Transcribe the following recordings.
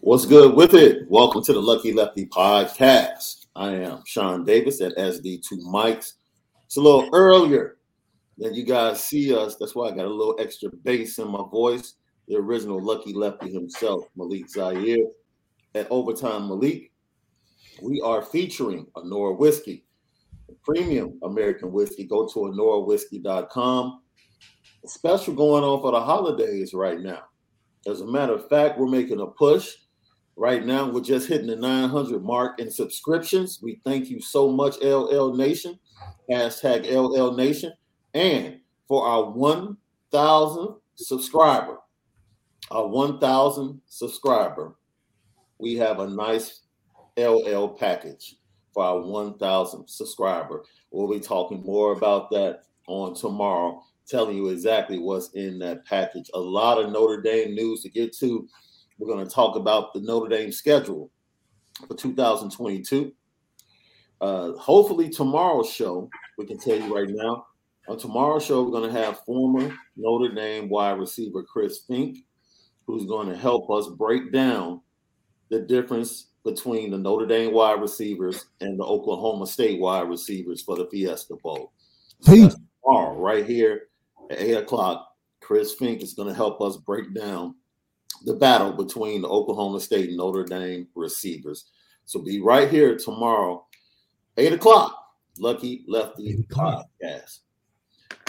What's good with it? Welcome to the Lucky Lefty podcast. I am Sean Davis at SD2 Mics. It's a little earlier than you guys see us. That's why I got a little extra bass in my voice. The original Lucky Lefty himself, Malik Zaire, at Overtime Malik. We are featuring Anora Whiskey, premium American whiskey. Go to AnoraWhiskey.com. A special going on for the holidays right now. As a matter of fact, we're making a push Right now, we're just hitting the 900 mark in subscriptions. We thank you so much, LL Nation. Hashtag LL Nation. And for our 1,000 subscriber, our 1,000 subscriber, we have a nice LL package for our 1,000 subscriber. We'll be talking more about that on tomorrow, telling you exactly what's in that package. A lot of Notre Dame news to get to we're going to talk about the Notre Dame schedule for 2022. Uh, hopefully, tomorrow's show, we can tell you right now. On tomorrow's show, we're going to have former Notre Dame wide receiver Chris Fink, who's going to help us break down the difference between the Notre Dame wide receivers and the Oklahoma State wide receivers for the Fiesta Bowl. So tomorrow, right here at 8 o'clock, Chris Fink is going to help us break down the battle between the Oklahoma State and Notre Dame receivers. So be right here tomorrow, eight o'clock. Lucky Lefty podcast.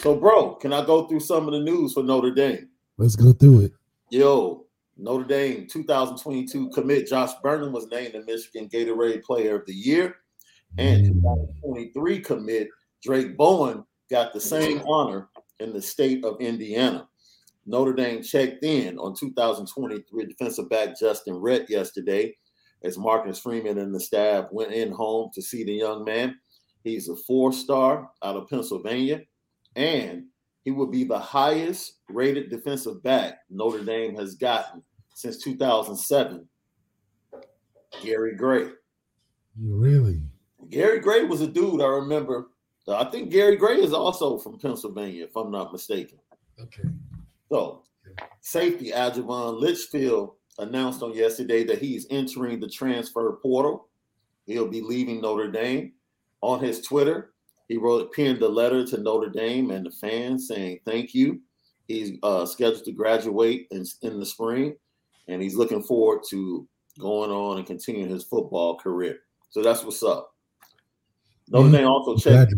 So, bro, can I go through some of the news for Notre Dame? Let's go through it. Yo, Notre Dame 2022 commit Josh Burnham was named the Michigan Gatorade Player of the Year, and mm. 2023 commit Drayk Bowen got the same honor in the state of Indiana. Notre Dame checked in on 2023 defensive back Justin Rett yesterday as Marcus Freeman and the staff went in home to see the young man. He's a four star out of Pennsylvania, and he will be the highest rated defensive back Notre Dame has gotten since 2007. Gary Gray. Really? Gary Gray was a dude I remember. I think Gary Gray is also from Pennsylvania, if I'm not mistaken. Okay. So, safety Adjavon Litchfield announced on yesterday that he's entering the transfer portal. He'll be leaving Notre Dame. On his Twitter, he wrote pinned a letter to Notre Dame and the fans saying thank you. He's uh, scheduled to graduate in, in the spring, and he's looking forward to going on and continuing his football career. So that's what's up. Notre Dame also checked,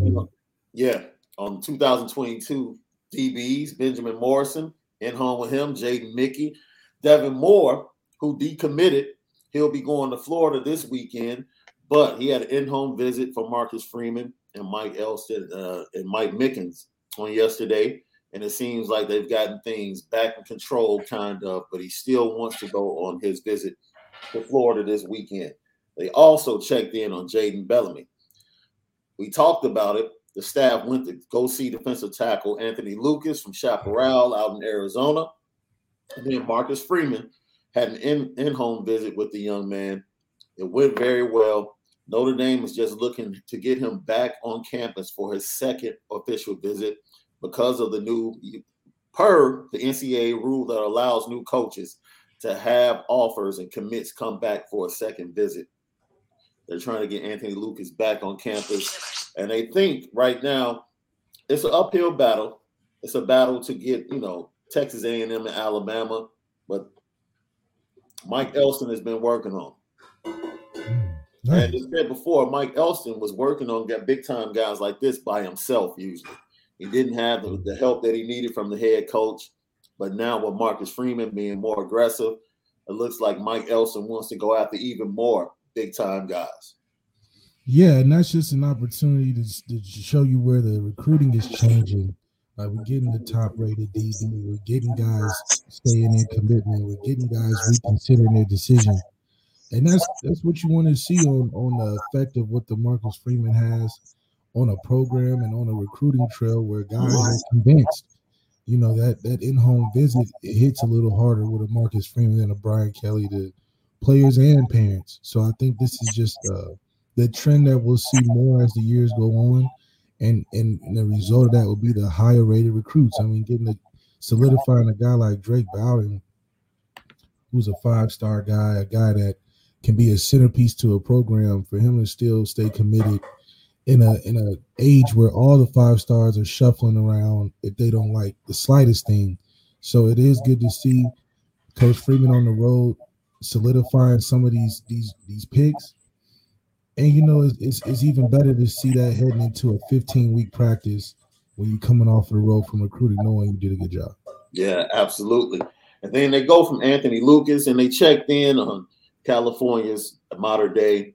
yeah, on 2022 DBs, Benjamin Morrison, in home with him, Jaden Mickey. Devin Moore, who decommitted, he'll be going to Florida this weekend, but he had an in-home visit for Marcus Freeman and Mike Elston uh, and Mike Mickens on yesterday. And it seems like they've gotten things back in control, kind of, but he still wants to go on his visit to Florida this weekend. They also checked in on Jayden Bellamy. We talked about it the staff went to go see defensive tackle Anthony Lucas from Chaparral out in Arizona. And then Marcus Freeman had an in, in-home visit with the young man. It went very well. Notre Dame is just looking to get him back on campus for his second official visit because of the new per the NCAA rule that allows new coaches to have offers and commits come back for a second visit. They're trying to get Anthony Lucas back on campus and they think right now it's an uphill battle. It's a battle to get, you know, Texas A&M and Alabama, but Mike Elston has been working on. Nice. And as said before, Mike Elston was working on big time guys like this by himself. Usually, he didn't have the, the help that he needed from the head coach. But now with Marcus Freeman being more aggressive, it looks like Mike Elston wants to go after even more big time guys. Yeah, and that's just an opportunity to, to show you where the recruiting is changing. Like we're getting the top rated DB, we're getting guys staying in commitment, we're getting guys reconsidering their decision. And that's that's what you want to see on on the effect of what the Marcus Freeman has on a program and on a recruiting trail where guys are convinced. You know that that in-home visit it hits a little harder with a Marcus Freeman than a Brian Kelly to players and parents. So I think this is just uh the trend that we'll see more as the years go on, and and the result of that will be the higher rated recruits. I mean, getting the solidifying a guy like Drayk Bowden who's a five star guy, a guy that can be a centerpiece to a program, for him to still stay committed in a in a age where all the five stars are shuffling around if they don't like the slightest thing. So it is good to see Coach Freeman on the road solidifying some of these these these picks. And you know, it's, it's, it's even better to see that heading into a 15 week practice when you're coming off the road from recruiting, knowing you did a good job. Yeah, absolutely. And then they go from Anthony Lucas and they checked in on California's modern day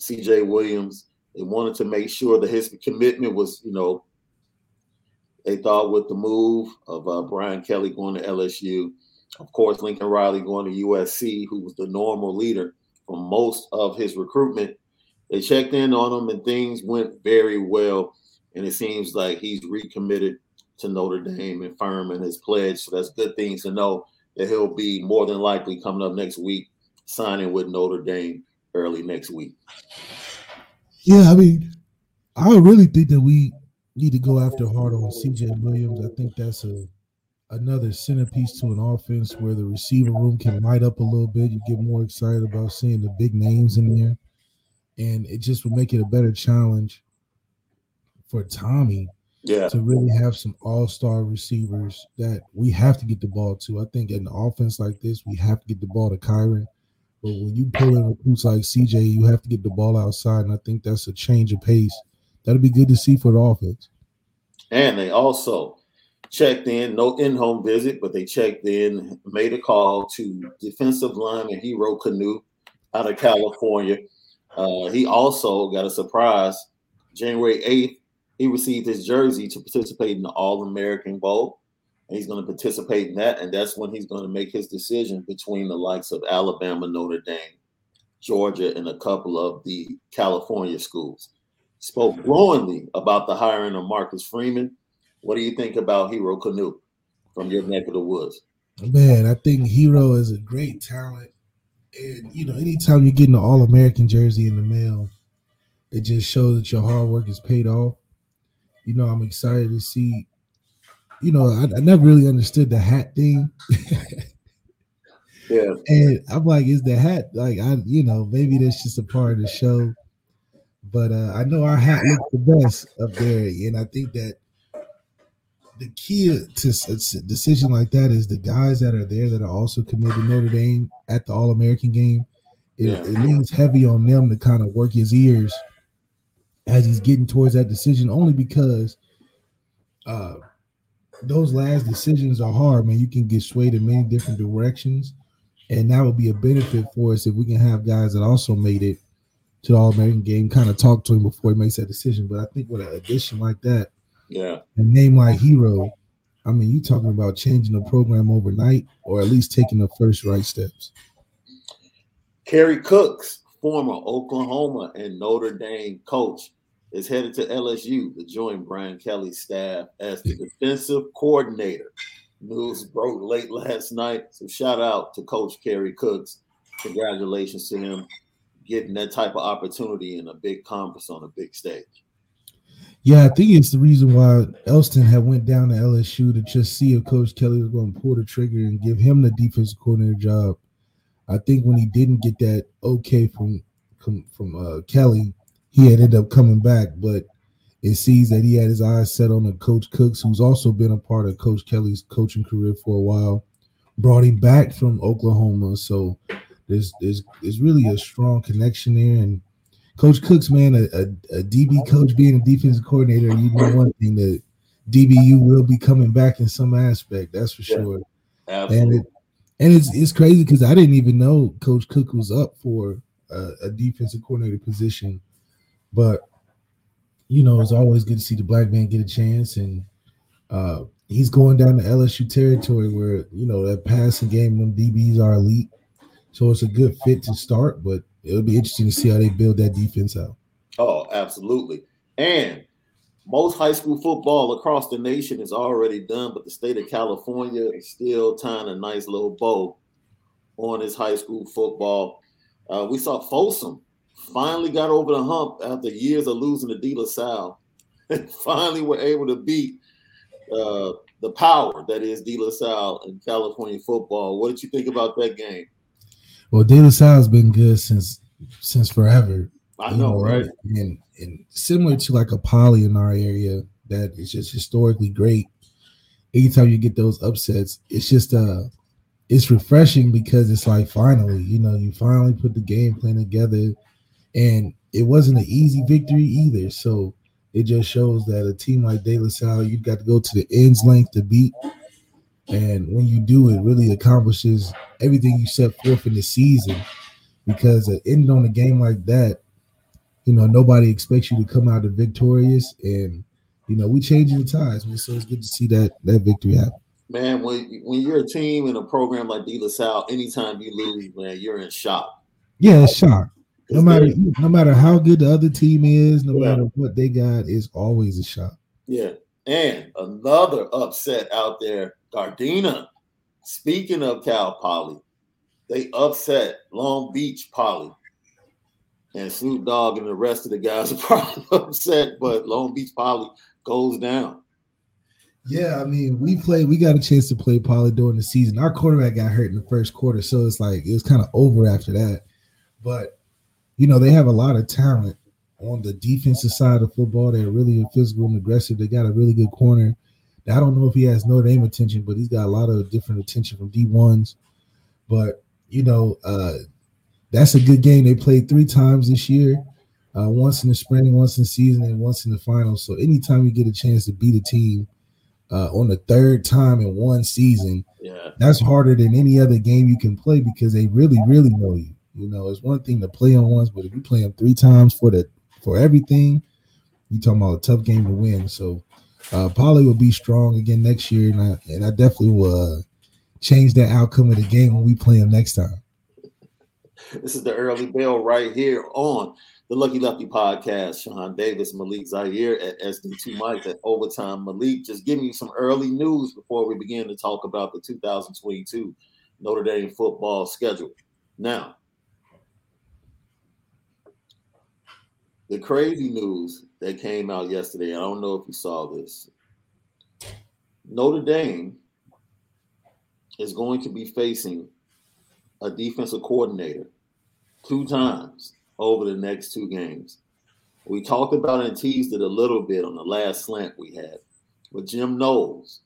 CJ Williams. They wanted to make sure that his commitment was, you know, they thought with the move of uh, Brian Kelly going to LSU, of course, Lincoln Riley going to USC, who was the normal leader for most of his recruitment. They checked in on him and things went very well. And it seems like he's recommitted to Notre Dame and firm in his pledge. So that's good things to know that he'll be more than likely coming up next week, signing with Notre Dame early next week. Yeah, I mean, I really think that we need to go after hard on CJ Williams. I think that's a another centerpiece to an offense where the receiver room can light up a little bit. You get more excited about seeing the big names in there. And it just would make it a better challenge for Tommy yeah. to really have some all-star receivers that we have to get the ball to. I think in an offense like this, we have to get the ball to Kyren. But when you pull in recruits like CJ, you have to get the ball outside. And I think that's a change of pace. That'll be good to see for the offense. And they also checked in, no in-home visit, but they checked in, made a call to defensive lineman Hero Kanu out of California. Uh, he also got a surprise. January 8th, he received his jersey to participate in the All-American Bowl. And he's going to participate in that, and that's when he's going to make his decision between the likes of Alabama, Notre Dame, Georgia, and a couple of the California schools. Spoke glowingly about the hiring of Marcus Freeman what do you think about Hero Kanu from your neck of the woods? Man, I think Hero is a great talent. And you know, anytime you get an all American jersey in the mail, it just shows that your hard work is paid off. You know, I'm excited to see. You know, I, I never really understood the hat thing. yeah. And I'm like, is the hat like I, you know, maybe that's just a part of the show. But uh, I know our hat looks the best up there, and I think that the key to a decision like that is the guys that are there that are also committed to Notre Dame at the All American game. It, yeah. it leans heavy on them to kind of work his ears as he's getting towards that decision, only because uh, those last decisions are hard, man. You can get swayed in many different directions, and that would be a benefit for us if we can have guys that also made it to the All American game, kind of talk to him before he makes that decision. But I think with an addition like that, yeah. A name like Hero, I mean, you talking about changing the program overnight or at least taking the first right steps. Kerry Cooks, former Oklahoma and Notre Dame coach, is headed to LSU to join Brian Kelly's staff as the defensive coordinator. News broke late last night. So shout out to Coach Kerry Cooks. Congratulations to him getting that type of opportunity in a big conference on a big stage. Yeah, I think it's the reason why Elston had went down to LSU to just see if Coach Kelly was going to pull the trigger and give him the defensive coordinator job. I think when he didn't get that okay from from uh, Kelly, he had ended up coming back. But it seems that he had his eyes set on a Coach Cooks, who's also been a part of Coach Kelly's coaching career for a while. Brought him back from Oklahoma, so there's there's there's really a strong connection there, and Coach Cooks, man, a, a, a, DB coach being a defensive coordinator, you know one thing that DBU will be coming back in some aspect. That's for sure. absolutely. And it, and it's it's crazy because I didn't even know Coach Cook was up for a, a defensive coordinator position, but you know it's always good to see the black man get a chance, and uh, he's going down to LSU territory where you know that passing game, them DBs are elite, so it's a good fit to start, but it'll be interesting to see how they build that defense out. Oh, absolutely. And most high school football across the nation is already done, but the state of California is still tying a nice little bow on its high school football. Uh, we saw Folsom finally got over the hump after years of losing to De La Salle. and finally were able to beat uh, the power that is De La Salle in California football. What did you think about that game? Well, De La Salle's been good since since forever. I know, know, right? And and similar to like a poly in our area that is just historically great. Anytime you get those upsets, it's just uh it's refreshing because it's like finally, you know, you finally put the game plan together and it wasn't an easy victory either. So it just shows that a team like De La Salle, you've got to go to the end's length to beat. And when you do, it really accomplishes everything you set forth in the season. Because at end on a game like that, you know, nobody expects you to come out of victorious. And, you know, we changing the ties, man. So it's good to see that that victory happen. Man, when when you're a team in a program like De La Salle, anytime you lose, man, you're in shock. Yeah, it's shock. No matter no matter how good the other team is, no yeah. matter what they got, it's always a shock. Yeah. And another upset out there, Gardena. Speaking of Cal Poly, they upset Long Beach Poly. And Snoop Dogg and the rest of the guys are probably upset, but Long Beach Poly goes down. Yeah, I mean, we played, we got a chance to play Poly during the season. Our quarterback got hurt in the first quarter, so it's like it was kind of over after that. But you know, they have a lot of talent on the defensive side of football. They're really physical and aggressive. They got a really good corner. I don't know if he has Notre Dame attention, but he's got a lot of different attention from D1s. But, you know, uh, that's a good game. They played three times this year. Uh, once in the spring, once in the season, and once in the finals. So anytime you get a chance to beat a team uh, on the third time in one season, yeah. that's harder than any other game you can play because they really, really know you. You know, it's one thing to play on once, but if you play them three times for the for everything, you talking about a tough game to win. So uh Poly will be strong again next year, and I and I definitely will uh, change that outcome of the game when we play them next time. This is the early bell right here on the Lucky Lefty podcast. Sean Davis, Malik Zaire at SD2 Mike at Overtime. Malik, just giving you some early news before we begin to talk about the 2022 Notre Dame football schedule. Now, the crazy news that came out yesterday, I don't know if you saw this. Notre Dame is going to be facing a defensive coordinator two times over the next two games. We talked about and teased it a little bit on the last slant we had. But Jim Knowles,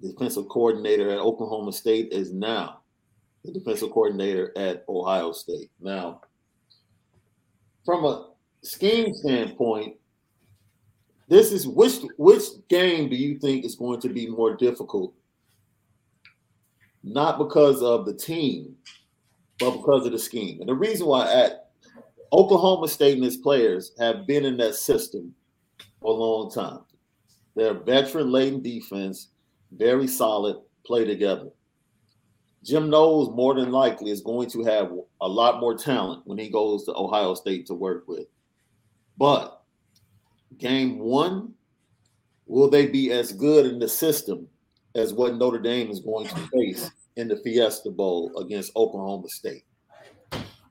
defensive coordinator at Oklahoma State, is now the defensive coordinator at Ohio State. Now, from a scheme standpoint, this is which which game do you think is going to be more difficult? Not because of the team, but because of the scheme. And the reason why at Oklahoma State and its players have been in that system for a long time. They're veteran laden defense, very solid, play together. Jim Knowles more than likely is going to have a lot more talent when he goes to Ohio State to work with. But game one, will they be as good in the system as what Notre Dame is going to face in the Fiesta Bowl against Oklahoma State?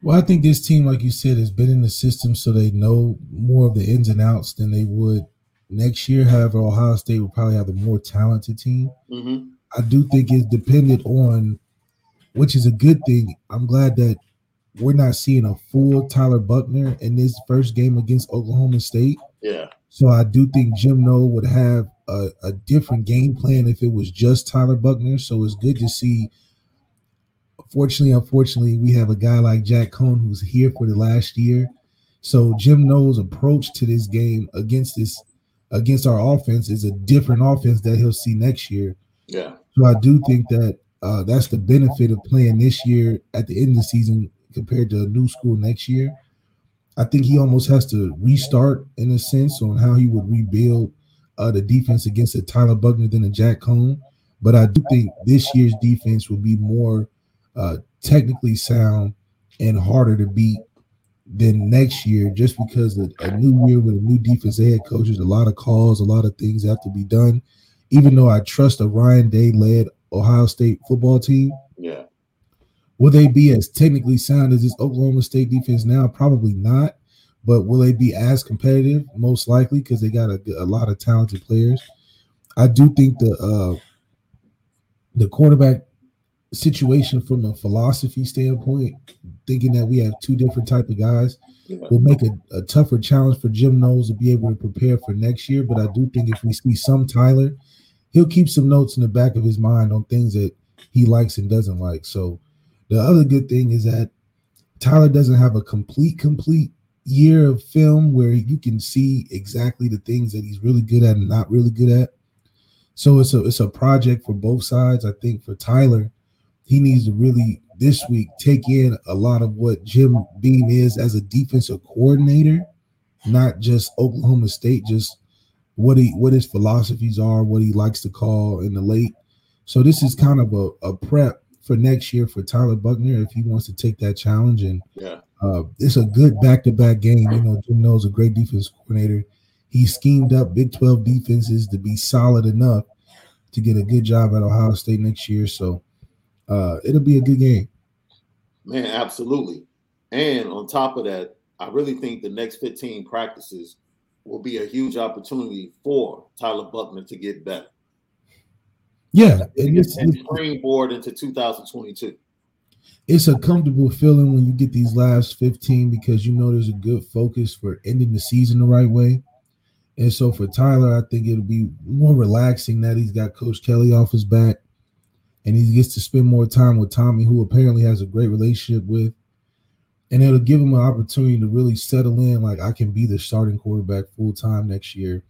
Well, I think this team, like you said, has been in the system, so they know more of the ins and outs than they would next year. However, Ohio State will probably have a more talented team. Mm-hmm. I do think it's dependent on, which is a good thing. I'm glad that we're not seeing a full Tyler Buchner in this first game against Oklahoma State. Yeah. So I do think Jim No would have a, a, different game plan if it was just Tyler Buchner. So it's good to see. Fortunately, unfortunately, we have a guy like Jack Coan who's here for the last year. So Jim Knowles' approach to this game against this against our offense is a different offense that he'll see next year. Yeah. So I do think that uh, that's the benefit of playing this year at the end of the season compared to a new school next year. I think he almost has to restart in a sense on how he would rebuild uh, the defense against a Tyler Buchner than a Jack Coan. But I do think this year's defense will be more uh, technically sound and harder to beat than next year, just because of a new year with a new defense head coach. There's a lot of calls, a lot of things have to be done. Even though I trust a Ryan Day led Ohio State football team, yeah, Will they be as technically sound as this Oklahoma State defense now? Probably not. But will they be as competitive? Most likely, because they got a, a, lot of talented players. I do think the uh, the quarterback situation from a philosophy standpoint, thinking that we have two different type of guys will make a, a tougher challenge for Jim Knowles to be able to prepare for next year. But I do think if we see some Tyler, he'll keep some notes in the back of his mind on things that he likes and doesn't like. So the other good thing is that Tyler doesn't have a complete, complete year of film where you can see exactly the things that he's really good at and not really good at. So it's a it's a project for both sides. I think for Tyler, he needs to really this week take in a lot of what Jim Beam is as a defensive coordinator, not just Oklahoma State, just what he what his philosophies are, what he likes to call in the late. So this is kind of a, a prep for next year for Tyler Buchner if he wants to take that challenge. And yeah, uh, it's a good back to back game. You know, Jim knows a great defense coordinator. He schemed up Big 12 defenses to be solid enough to get a good job at Ohio State next year. So uh, it'll be a good game. Man, absolutely. And on top of that, I really think the next 15 practices will be a huge opportunity for Tyler Buchner to get better. Yeah, and, it's, and springboard into 2022. It's a comfortable feeling when you get these last 15 because you know there's a good focus for ending the season the right way. And so for Tyler, I think it'll be more relaxing that he's got Coach Kelly off his back and he gets to spend more time with Tommy, who apparently has a great relationship with. And it'll give him an opportunity to really settle in. Like I can be the starting quarterback full time next year.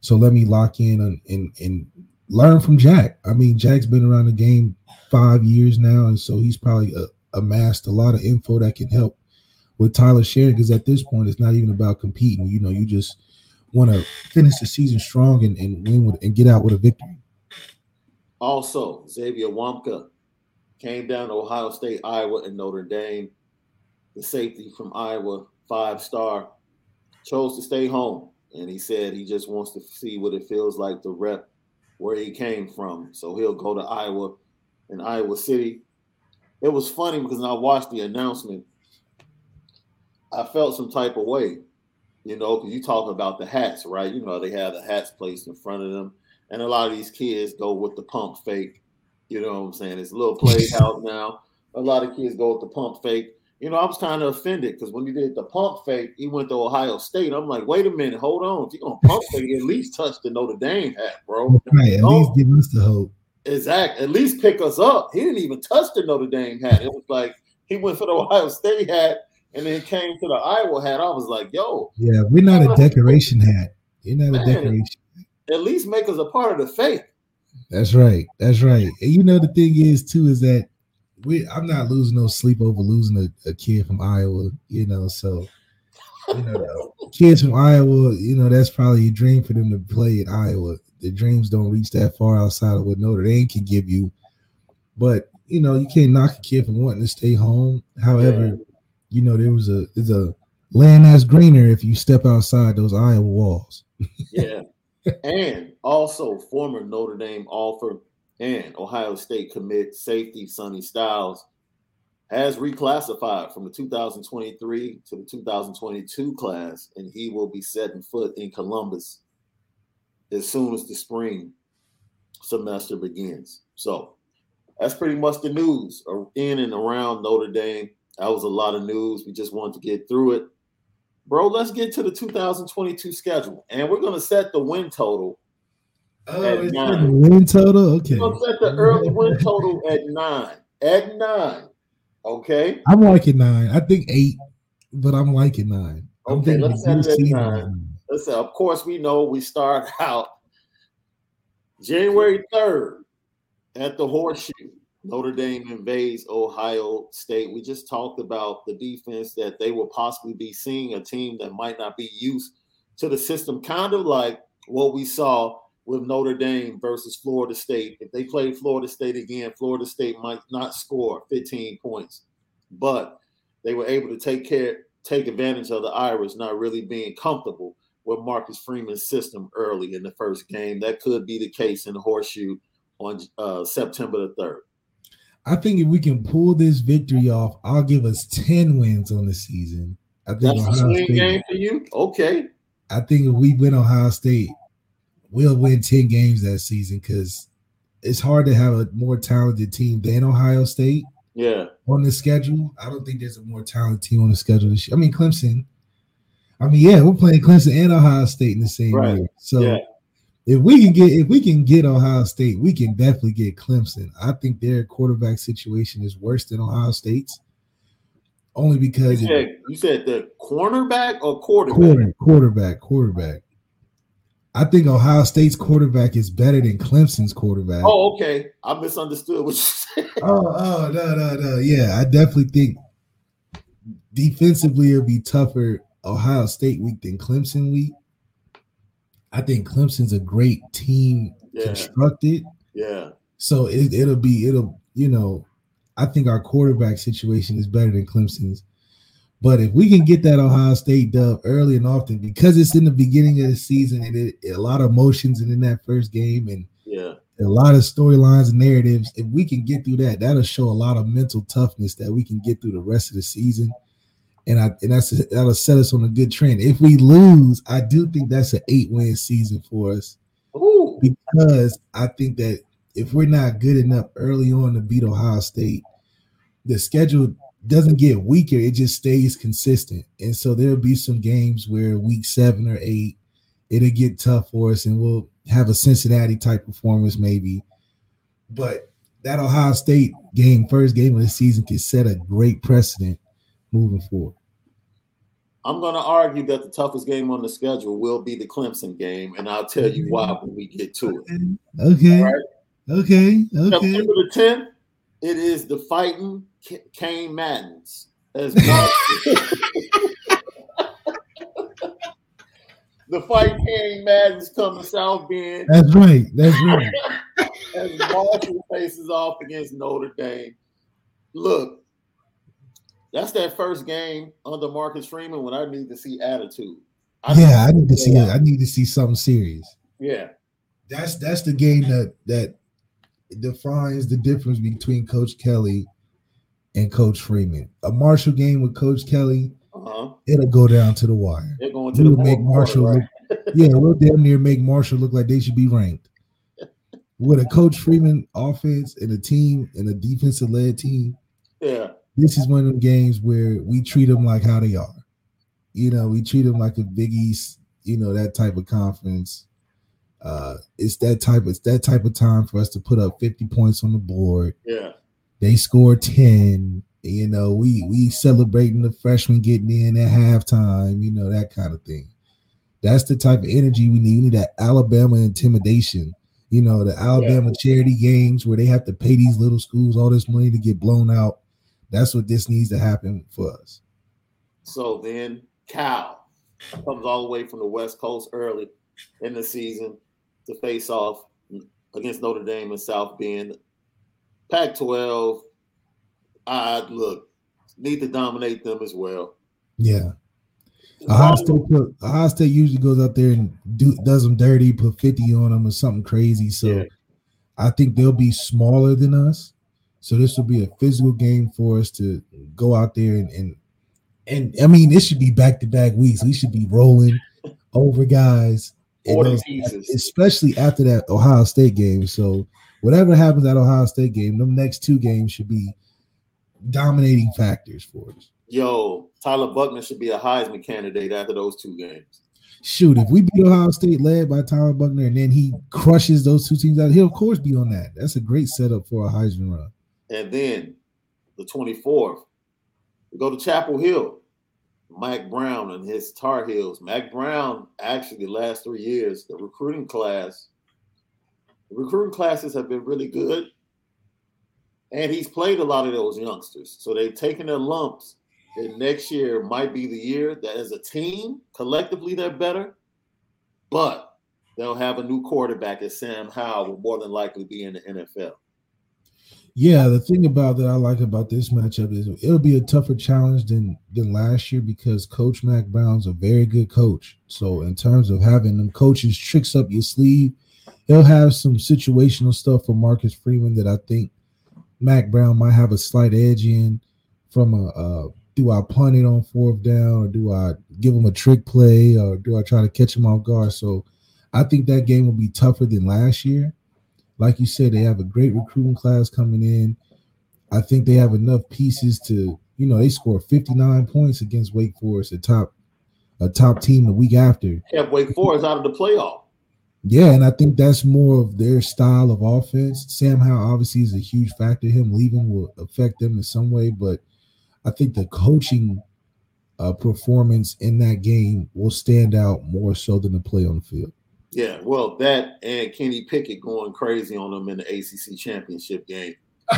So let me lock in and, and and learn from Jack. I mean, Jack's been around the game five years now, and so he's probably uh, amassed a lot of info that can help with Tyler sharing. Because at this point, it's not even about competing. You know, you just want to finish the season strong and, and win with, and get out with a victory. Also, Xavier Nwankpa came down to Ohio State, Iowa, and Notre Dame. The safety from Iowa, five star, chose to stay home. And he said he just wants to see what it feels like to rep where he came from. So he'll go to Iowa in Iowa City. It was funny because when I watched the announcement, I felt some type of way you know, because you talk about the hats, right? You know, they have the hats placed in front of them. And a lot of these kids go with the pump fake. You know what I'm saying? It's a little playhouse now. A lot of kids go with the pump fake. You know, I was kind of offended because when he did the pump fake, he went to Ohio State. I'm like, wait a minute, hold on. If you're gonna pump fake, at least touch the Notre Dame hat, bro. Right, at least oh. give us the hope. Exactly. At least pick us up. He didn't even touch the Notre Dame hat. It was like he went for the Ohio State hat and then came to the Iowa hat. I was like, yo. Yeah, we're not a decoration hat. You're not man, a decoration. At least make us a part of the fake. That's right. That's right. And you know the thing is too is that we I'm not losing no sleep over losing a, a kid from Iowa, you know. So you know, kids from Iowa, you know, that's probably a dream for them to play in Iowa. The dreams don't reach that far outside of what Notre Dame can give you. But you know, you can't knock a kid from wanting to stay home. However, you know there was a there's a land that's greener if you step outside those Iowa walls. yeah, and also former Notre Dame offer and Ohio State commit safety Sonny Styles has reclassified from the 2023 to the 2022 class, and he will be setting foot in Columbus as soon as the spring semester begins. So that's pretty much the news in and around Notre Dame. That was a lot of news. We just wanted to get through it. Bro, let's get to the 2022 schedule. And we're going to set the win total. Oh, it's the win total? Okay. We're set the early win total at nine. At nine. Okay. I'm liking nine. I think eight, but I'm liking nine. Okay, let's set it at nine. Listen, of course, we know we start out January 3rd at the Horseshoe. Notre Dame invades Ohio State. We just talked about the defense that they will possibly be seeing a team that might not be used to the system, kind of like what we saw with Notre Dame versus Florida State. If they played Florida State again, Florida State might not score 15 points, but they were able to take care, take advantage of the Irish not really being comfortable with Marcus Freeman's system early in the first game. That could be the case in the horseshoe on uh, September the 3rd. I think if we can pull this victory off, I'll give us 10 wins on the season. I think That's Ohio a State, game for you. Okay. I think if we win Ohio State, we'll win 10 games that season because it's hard to have a more talented team than Ohio State. Yeah. On the schedule, I don't think there's a more talented team on the schedule this year. I mean, Clemson. I mean, yeah, we're playing Clemson and Ohio State in the same right. year. So yeah. if we can get if we can get Ohio State, we can definitely get Clemson. I think their quarterback situation is worse than Ohio State's. Only because you said, it, you said the cornerback or quarterback? Quarter, quarterback, quarterback. I think Ohio State's quarterback is better than Clemson's quarterback. Oh, okay. I misunderstood what you said. Oh, oh, no, no, no. Yeah, I definitely think defensively it'll be tougher Ohio State week than Clemson week. I think Clemson's a great team yeah. constructed. Yeah. So it, it'll be it'll you know, I think our quarterback situation is better than Clemson's. But if we can get that Ohio State dub early and often, because it's in the beginning of the season and it, a lot of emotions and in that first game and yeah, a lot of storylines and narratives, if we can get through that, that'll show a lot of mental toughness that we can get through the rest of the season. And I and that's that'll set us on a good trend. If we lose, I do think that's an eight win season for us. Ooh. Because I think that if we're not good enough early on to beat Ohio State, the schedule doesn't get weaker, it just stays consistent. And so there'll be some games where week seven or eight, it'll get tough for us and we'll have a Cincinnati type performance, maybe. But that Ohio State game, first game of the season, can set a great precedent moving forward. I'm going to argue that the toughest game on the schedule will be the Clemson game, and I'll tell you why when we get to it. Okay. Right? Okay. Okay. September the 10th, it is the fighting Cain Maddens. As the fight Cain Maddens come to South Bend. That's right. That's right. as Marshall faces off against Notre Dame. Look, that's that first game under Marcus Freeman when I need to see attitude. I yeah, I need to see. I need to see something serious. Yeah, that's that's the game that that defines the difference between Coach Kelly and Coach Freeman. A Marshall game with Coach Kelly, uh-huh. it'll go down to the wire. They're going to the make Marshall right? look, yeah, we'll damn near make Marshall look like they should be ranked. With a Coach Freeman offense and a team and a defensive led team, yeah, this is one of them games where we treat them like how they are. You know, we treat them like a Big East, you know, that type of conference. Uh, it's that type. It's that type of time for us to put up 50 points on the board. Yeah, they score 10. You know, we we celebrating the freshmen getting in at halftime. You know that kind of thing. That's the type of energy we need. We need that Alabama intimidation. You know, the Alabama yeah. charity games where they have to pay these little schools all this money to get blown out. That's what this needs to happen for us. So then Cal comes all the way from the West Coast early in the season to face off against Notre Dame and South Bend. Pac 12, I look, need to dominate them as well. Yeah. Ohio State, put, Ohio State usually goes out there and do, does them dirty, put 50 on them or something crazy. So yeah. I think they'll be smaller than us. So this will be a physical game for us to go out there and and, and I mean, this should be back to back weeks. We should be rolling over guys especially after that Ohio State game. So whatever happens at Ohio State game, the next two games should be dominating factors for us. Yo, Tyler Buchner should be a Heisman candidate after those two games. Shoot, if we beat Ohio State led by Tyler Buchner and then he crushes those two teams out, he'll of course be on that. That's a great setup for a Heisman run. And then the 24th, we go to Chapel Hill. Mike Brown and his Tar Heels. Mack Brown, actually, the last three years, the recruiting class, the recruiting classes have been really good. And he's played a lot of those youngsters. So they've taken their lumps. And next year might be the year that as a team, collectively, they're better. But they'll have a new quarterback as Sam Howell will more than likely be in the NFL. Yeah, the thing about that I like about this matchup is it'll be a tougher challenge than than last year because Coach Mack Brown's a very good coach. So in terms of having them coaches tricks up your sleeve, he'll have some situational stuff for Marcus Freeman that I think Mack Brown might have a slight edge in. From a uh, do I punt it on fourth down or do I give him a trick play or do I try to catch him off guard? So I think that game will be tougher than last year. Like you said, they have a great recruiting class coming in. I think they have enough pieces to, you know, they scored 59 points against Wake Forest, a top a top team the week after. Kept Wake Forest out of the playoff. Yeah, and I think that's more of their style of offense. Sam Howell obviously is a huge factor. Him leaving will affect them in some way, but I think the coaching uh, performance in that game will stand out more so than the play on the field. Yeah, well, that and Kenny Pickett going crazy on them in the ACC championship game.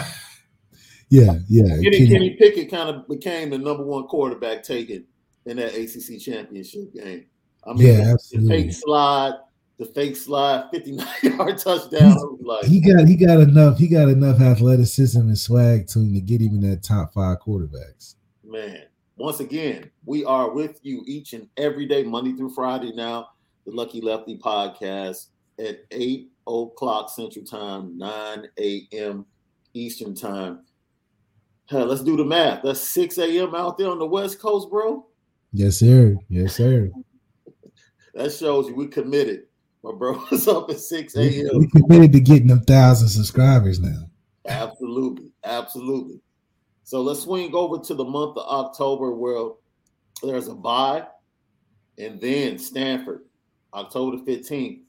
yeah, yeah. Kenny, Kenny, Pickett kind of became the number one quarterback taken in that ACC championship game. I mean, yeah, absolutely. the fake slide, the fake slide, 59 yard touchdown. Like, he got he got enough, he got enough athleticism and swag to him to get him in that top five quarterbacks. Man, once again, we are with you each and every day, Monday through Friday now, the Lucky Lefty podcast at 8 o'clock Central Time, 9 a.m. Eastern Time. Hell, let's do the math. That's 6 a.m. out there on the West Coast, bro. Yes, sir. Yes, sir. that shows you we committed. My bro was up at 6 a.m. We committed to getting a thousand subscribers now. Absolutely. Absolutely. So let's swing over to the month of October where there's a bye, and then Stanford, October 15th,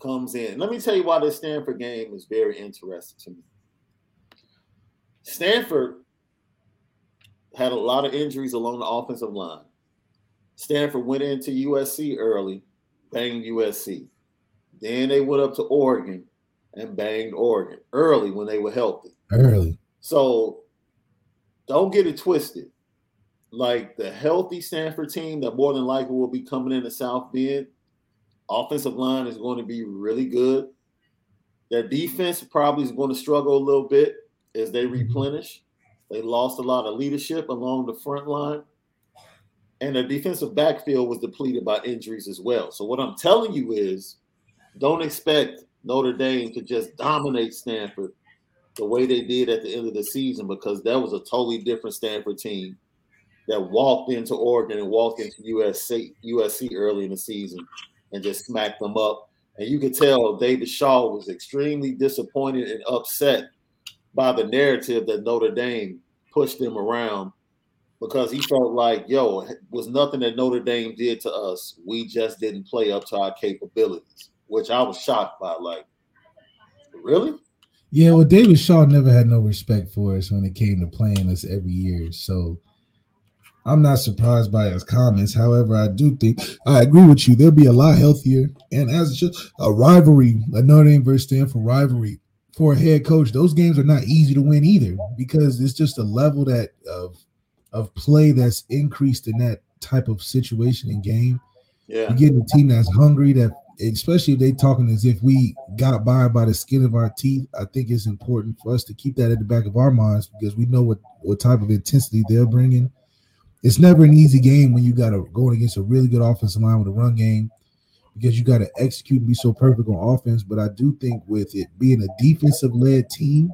comes in. Let me tell you why this Stanford game is very interesting to me. Stanford had a lot of injuries along the offensive line. Stanford went into USC early, banged USC. Then they went up to Oregon and banged Oregon early when they were healthy. Early. So don't get it twisted. Like the healthy Stanford team that more than likely will be coming in the South Bend, offensive line is going to be really good. Their defense probably is going to struggle a little bit as they mm-hmm. replenish. They lost a lot of leadership along the front line and the defensive backfield was depleted by injuries as well. So what I'm telling you is, don't expect Notre Dame to just dominate Stanford the way they did at the end of the season because that was a totally different Stanford team that walked into Oregon and walked into USC USC early in the season and just smacked them up. And you could tell David Shaw was extremely disappointed and upset by the narrative that Notre Dame pushed them around because he felt like, yo, it was nothing that Notre Dame did to us. We just didn't play up to our capabilities, which I was shocked by. Like, really? Yeah, well, David Shaw never had no respect for us when it came to playing us every year. So I'm not surprised by his comments. However, I do think I agree with you. They'll be a lot healthier. And as just a rivalry, a Notre Dame versus Stanford rivalry for a head coach, those games are not easy to win either because it's just a level that of of play that's increased in that type of situation and game. Yeah. You're getting a team that's hungry, that especially if they talking as if we got by by the skin of our teeth. I think it's important for us to keep that at the back of our minds because we know what what type of intensity they're bringing. It's never an easy game when you got to go against a really good offensive line with a run game because you got to execute and be so perfect on offense. But I do think with it being a defensive led team,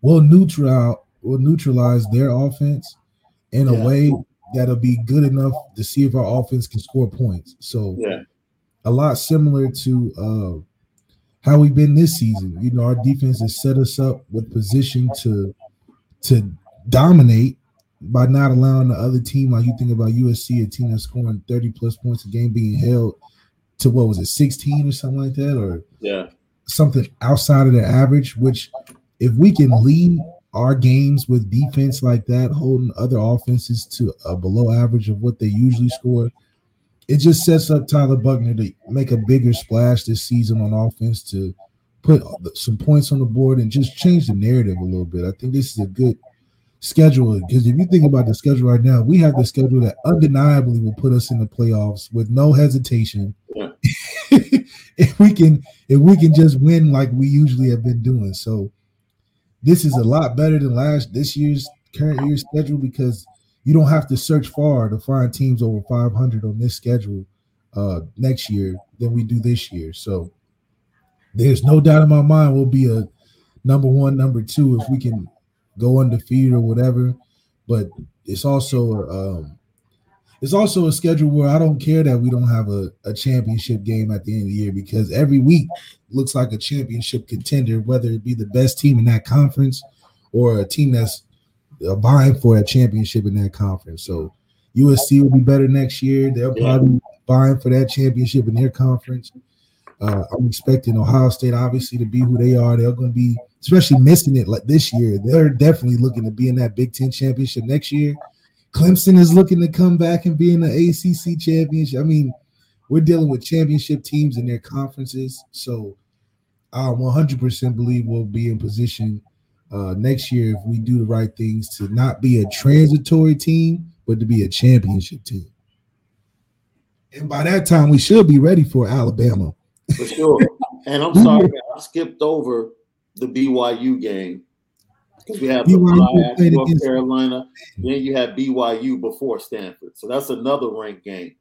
we'll neutral will neutralize their offense in yeah. a way that'll be good enough to see if our offense can score points. So yeah, a lot similar to uh, how we've been this season. You know, our defense has set us up with position to to dominate by not allowing the other team, like you think about USC, a team that's scoring 30 plus points a game being held to what was it, 16 or something like that, or yeah, something outside of the average, which if we can lead our games with defense like that, holding other offenses to a below average of what they usually score, it just sets up Tyler Buchner to make a bigger splash this season on offense to put some points on the board and just change the narrative a little bit. I think this is a good schedule because if you think about the schedule right now, we have the schedule that undeniably will put us in the playoffs with no hesitation. Yeah. if we can, if we can just win like we usually have been doing, so this is a lot better than last this year's current year's schedule because you don't have to search far to find teams over 500 on this schedule uh, next year than we do this year. So there's no doubt in my mind we'll be a number one, number two if we can go undefeated or whatever. But it's also um, it's also a schedule where I don't care that we don't have a, a championship game at the end of the year because every week looks like a championship contender, whether it be the best team in that conference or a team that's uh, vying for a championship in that conference. So USC will be better next year. They'll probably be vying for that championship in their conference. Uh, I'm expecting Ohio State obviously to be who they are. They're going to be, especially missing it like this year. They're definitely looking to be in that Big Ten championship next year. Clemson is looking to come back and be in the ACC championship. I mean, we're dealing with championship teams in their conferences, so I 100% believe we'll be in position uh, next year if we do the right things to not be a transitory team, but to be a championship team. And by that time, we should be ready for Alabama. For sure. and I'm sorry, I skipped over the BYU game because we have BYU North Carolina. Then you have BYU before Stanford, so that's another ranked game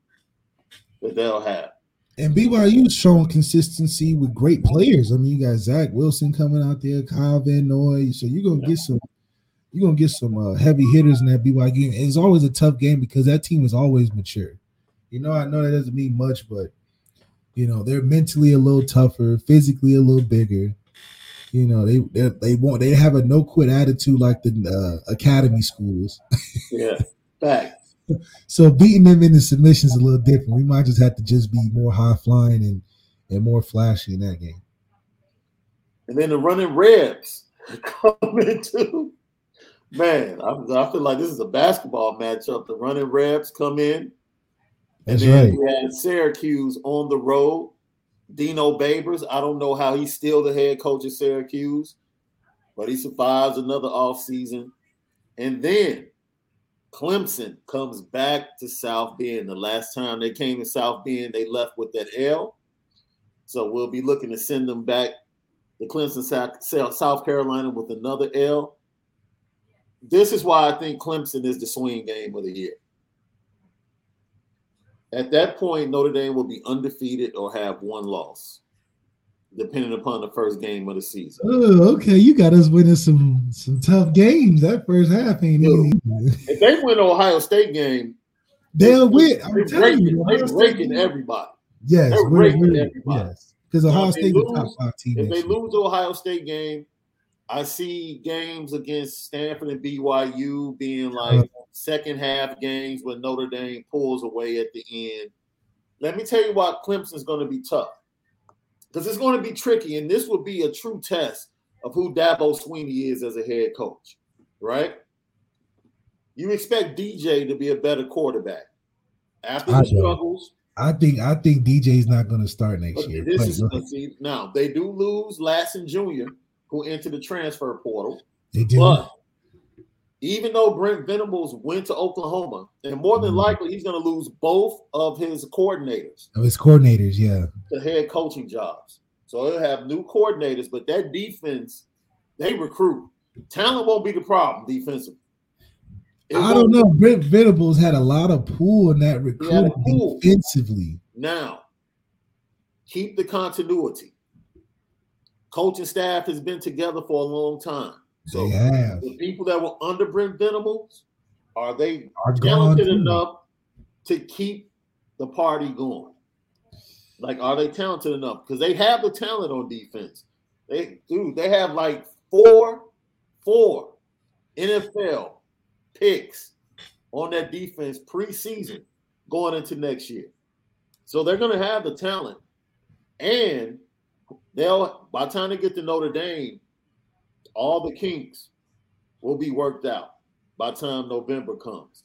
that they'll have. And BYU showing consistency with great players. I mean, you got Zach Wilson coming out there, Kyle Van Noy. So you're gonna get some, you're gonna get some uh, heavy hitters in that BYU game. It's always a tough game because that team is always mature. You know, I know that doesn't mean much, but you know they're mentally a little tougher, physically a little bigger. You know, they they, they want they have a no quit attitude like the uh, academy schools. yeah, fact. so beating them in the submissions a little different. We might just have to just be more high flying and and more flashy in that game. And then the running Rebs coming too. Man, I, I feel like this is a basketball matchup. The running Rebs come in. That's and then right. We had Syracuse on the road Dino Babers. I don't know how he's still the head coach at Syracuse, but he survives another offseason. And then Clemson comes back to South Bend. The last time they came to South Bend, they left with that L. So we'll be looking to send them back to Clemson, South Carolina with another L. This is why I think Clemson is the swing game of the year. At that point, Notre Dame will be undefeated or have one loss, depending upon the first game of the season. Oh, okay. You got us winning some some tough games. That first half ain't easy. If they win the Ohio State game, they'll win. I'm they're breaking, you, they're breaking everybody. Yes, they're breaking everybody. Yes, because Ohio State lose, top five team. If they lose the Ohio State game, I see games against Stanford and BYU being like second half games when Notre Dame pulls away at the end. Let me tell you why Clemson's going to be tough because it's going to be tricky, and this will be a true test of who Dabo Swinney is as a head coach, right? You expect DJ to be a better quarterback after the struggles. I think I think DJ's not going to start next year. This is, see, now they do lose Lassen Jr who entered the transfer portal. They did. But even though Brent Venables went to Oklahoma, and more than mm-hmm. likely he's going to lose both of his coordinators. Of his coordinators, yeah. The head coaching jobs. So he'll have new coordinators, but that defense, they recruit. Talent won't be the problem defensively. It I don't know. Brent Venables had a lot of pull in that recruiting defensively. Now, keep the continuity coaching staff has been together for a long time. So the people that were under Brent Venables, are they are talented enough to keep the party going? Like, are they talented enough? Because they have the talent on defense. They do. They have like four, four NFL picks on that defense preseason going into next year. So they're going to have the talent. And they'll by the time they get to Notre Dame, all the kinks will be worked out by the time November comes.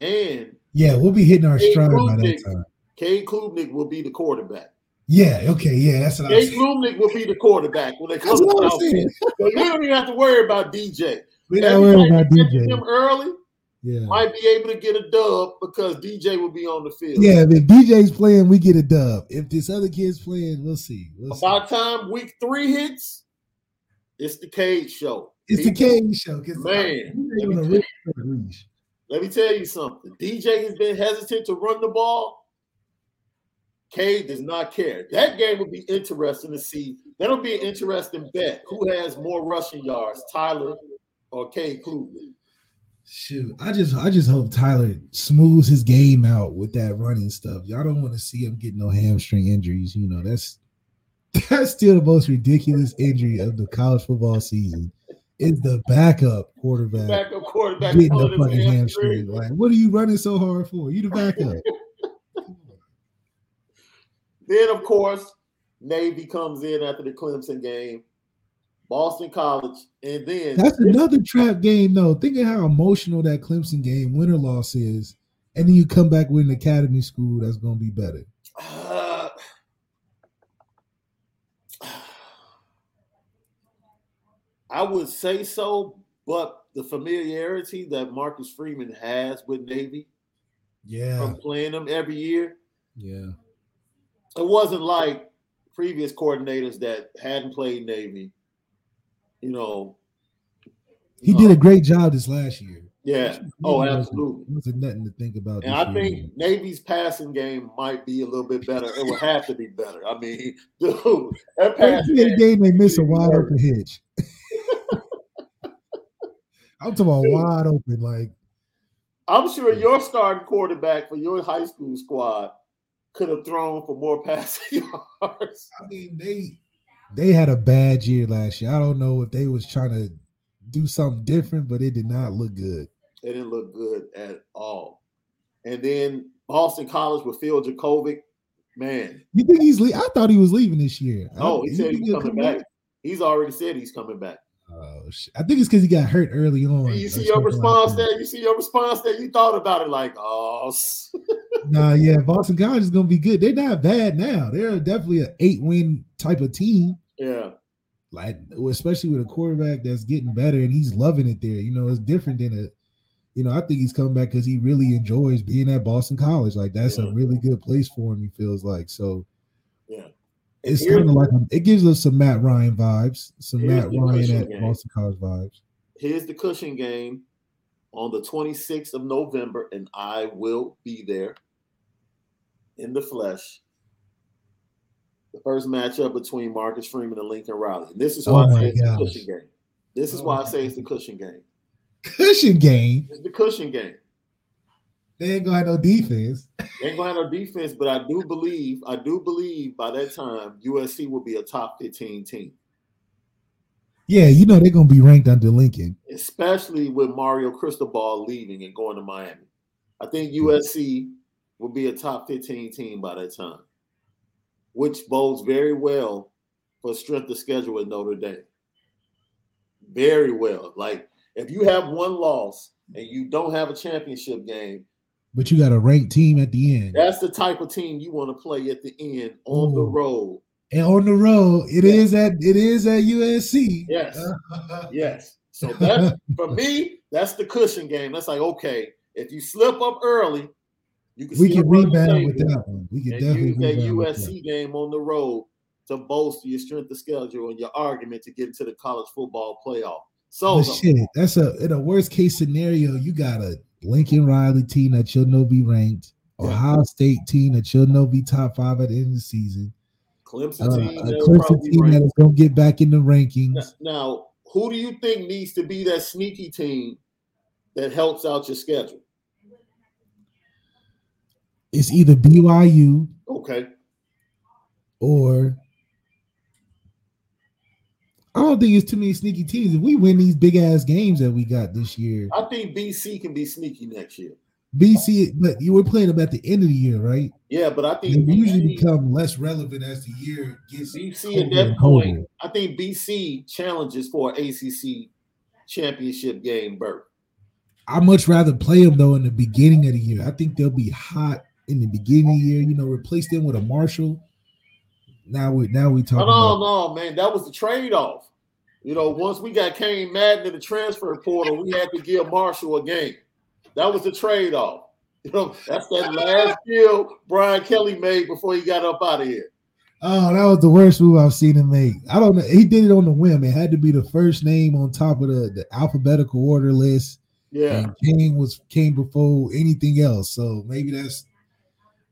And yeah, we'll be hitting our stride by that time. Cade Klubnik will be the quarterback. Yeah, okay, yeah, that's what Cade Klubnik will be the quarterback when they come to So you don't even have to worry about DJ. We don't worry about DJ. Him early, yeah. might be able to get a dub because DJ will be on the field. Yeah, if DJ's playing, we get a dub. If this other kid's playing, we'll see. We'll By the time week three hits, it's the Cade show. It's DJ, the Cade show. Man, let me, you, let me, tell you something. DJ has been hesitant to run the ball. Cade does not care. That game will be interesting to see. That'll be an interesting bet. Who has more rushing yards, Tyler or Cade Klubnik? Shoot, I just I just hope Tyler smooths his game out with that running stuff. Y'all don't want to see him get no hamstring injuries. You know, that's that's still the most ridiculous injury of the college football season. Is the backup quarterback, Backup quarterback getting the fucking hamstring? hamstring. Like, what are you running so hard for? You the backup. Then, of course, Navy comes in after the Clemson game, Boston College, and then That's another trap game, though. Think of how emotional that Clemson game, win or loss, is, and then you come back with an academy school that's going to be better. Uh, I would say so, but the familiarity that Marcus Freeman has with Navy Yeah, from playing them every year, yeah. it wasn't like previous coordinators that hadn't played Navy. You know, He did a great job this last year. yeah. Oh, absolutely. Wasn't nothing to think about. And I year. think Navy's passing game might be a little bit better. It would have to be better. I mean, dude, that pass Every game, game they miss a wide open hitch. I'm talking about wide open, like I'm sure your starting quarterback for your high school squad could have thrown for more passing yards. I mean they they had a bad year last year. I don't know if they was trying to do something different, but it did not look good. It didn't look good at all. And then Boston College with Phil Jurkovec, man. You think he's? Le- I thought he was leaving this year. Oh, I, he said he's he'll coming come back. He's already said he's coming back. Oh, shit. I think it's because he got hurt early on. you see your like response there? You see your response there? You thought about it like, oh, Nah, yeah, Boston College is gonna be good. They're not bad now. They're definitely an eight win type of team. yeah. Like especially with a quarterback that's getting better and he's loving it there. You know, it's different than a. You know, I think he's coming back because he really enjoys being at Boston College. Like that's Yeah. a really good place for him. He feels like so. It's kind of like it gives us some Matt Ryan vibes, some Matt Ryan at game. Boston College vibes. Here's the cushion game on the 26th of November, and I will be there in the flesh. The first matchup between Marcus Freeman and Lincoln Riley. And this is oh why Oh I say it's gosh. the cushion game. This is Oh why I say it's the cushion game. Cushion game. It's the cushion game. They ain't gonna have no defense. They ain't going to have no defense, but I do believe, I do believe by that time USC will be a top 15 team, Yeah, you know they're gonna be ranked under Lincoln. especially with Mario Cristobal leaving and going to Miami. I think USC will be a top 15 team by that time, which bodes very well for strength of schedule at Notre Dame. Very well. Like if you have one loss and you don't have a championship game, But you got a ranked team at the end. that's the type of team you want to play at the end on the road. And on the road, it Yeah. is at it is at USC. Yes. Yes. So that's for me, that's the cushion game. That's like, okay, if you slip up early, you can we can rebound with that one. We can and definitely use that USC game on the road to bolster your strength of schedule and your argument to get into the college football playoff. So shit, that's a in a worst case scenario. You got a Lincoln Riley team that you'll know be ranked. Ohio State team that you'll know be top five at the end of the season, Clemson uh, team, a they'll Clemson team that is gonna get back in the rankings. Now, now, who do you think needs to be that sneaky team that helps out your schedule? It's either BYU Okay. or I don't think it's too many sneaky teams. If we win these big ass games that we got this year, I think BC can be sneaky next year. BC, but you were playing them at the end of the year, right? Yeah, but I think They usually become less relevant as the year gets BC at that point, I think BC challenges for an ACC championship game berth. I much rather play them though in the beginning of the year. I think they'll be hot in the beginning of the year. You know, replace them with a Marshall. Now we now we talking no, about no, man, that was the trade off. You know, once we got Cain Madden in the transfer portal, we had to give Marshall a game. That was the trade off. You know, that's that last deal Brian Kelly made before he got up out of here. oh that was the worst move I've seen him make. I don't know. He did it on the whim. It had to be the first name on top of the, the alphabetical order list. Yeah. And King was came before anything else. So maybe that's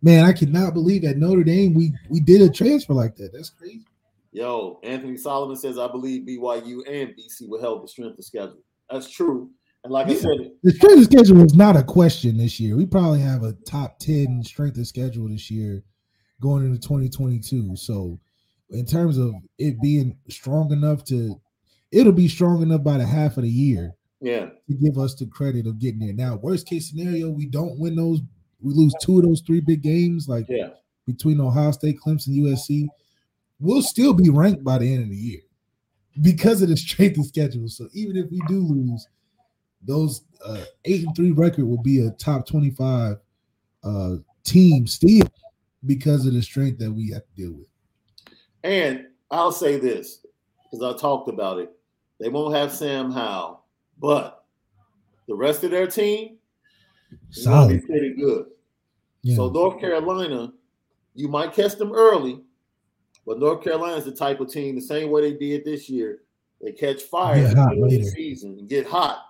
man, I cannot believe that Notre Dame we we did a transfer like that. That's crazy. Yo, Anthony Solomon says, I believe BYU and BC will help the strength of schedule. That's true. And like I said, the strength of schedule is not a question this year. We probably have a top 10 strength of schedule this year going into 2022. So, in terms of it being strong enough to, it'll be strong enough by the half of the year. Yeah. To give us the credit of getting there. Now, worst case scenario, we don't win those, we lose two of those three big games, like yeah. between Ohio State, Clemson, USC. We'll still be ranked by the end of the year because of the strength of schedule. So even if we do lose, those uh, eight and three record will be a top 25 uh, team still because of the strength that we have to deal with. And I'll say this because I talked about it. They won't have Sam Howell, but the rest of their team Solid. be pretty good. Yeah. So North Carolina, you might catch them early, but North Carolina is the type of team the same way they did this year. They catch fire Get at the hot the season and get hot.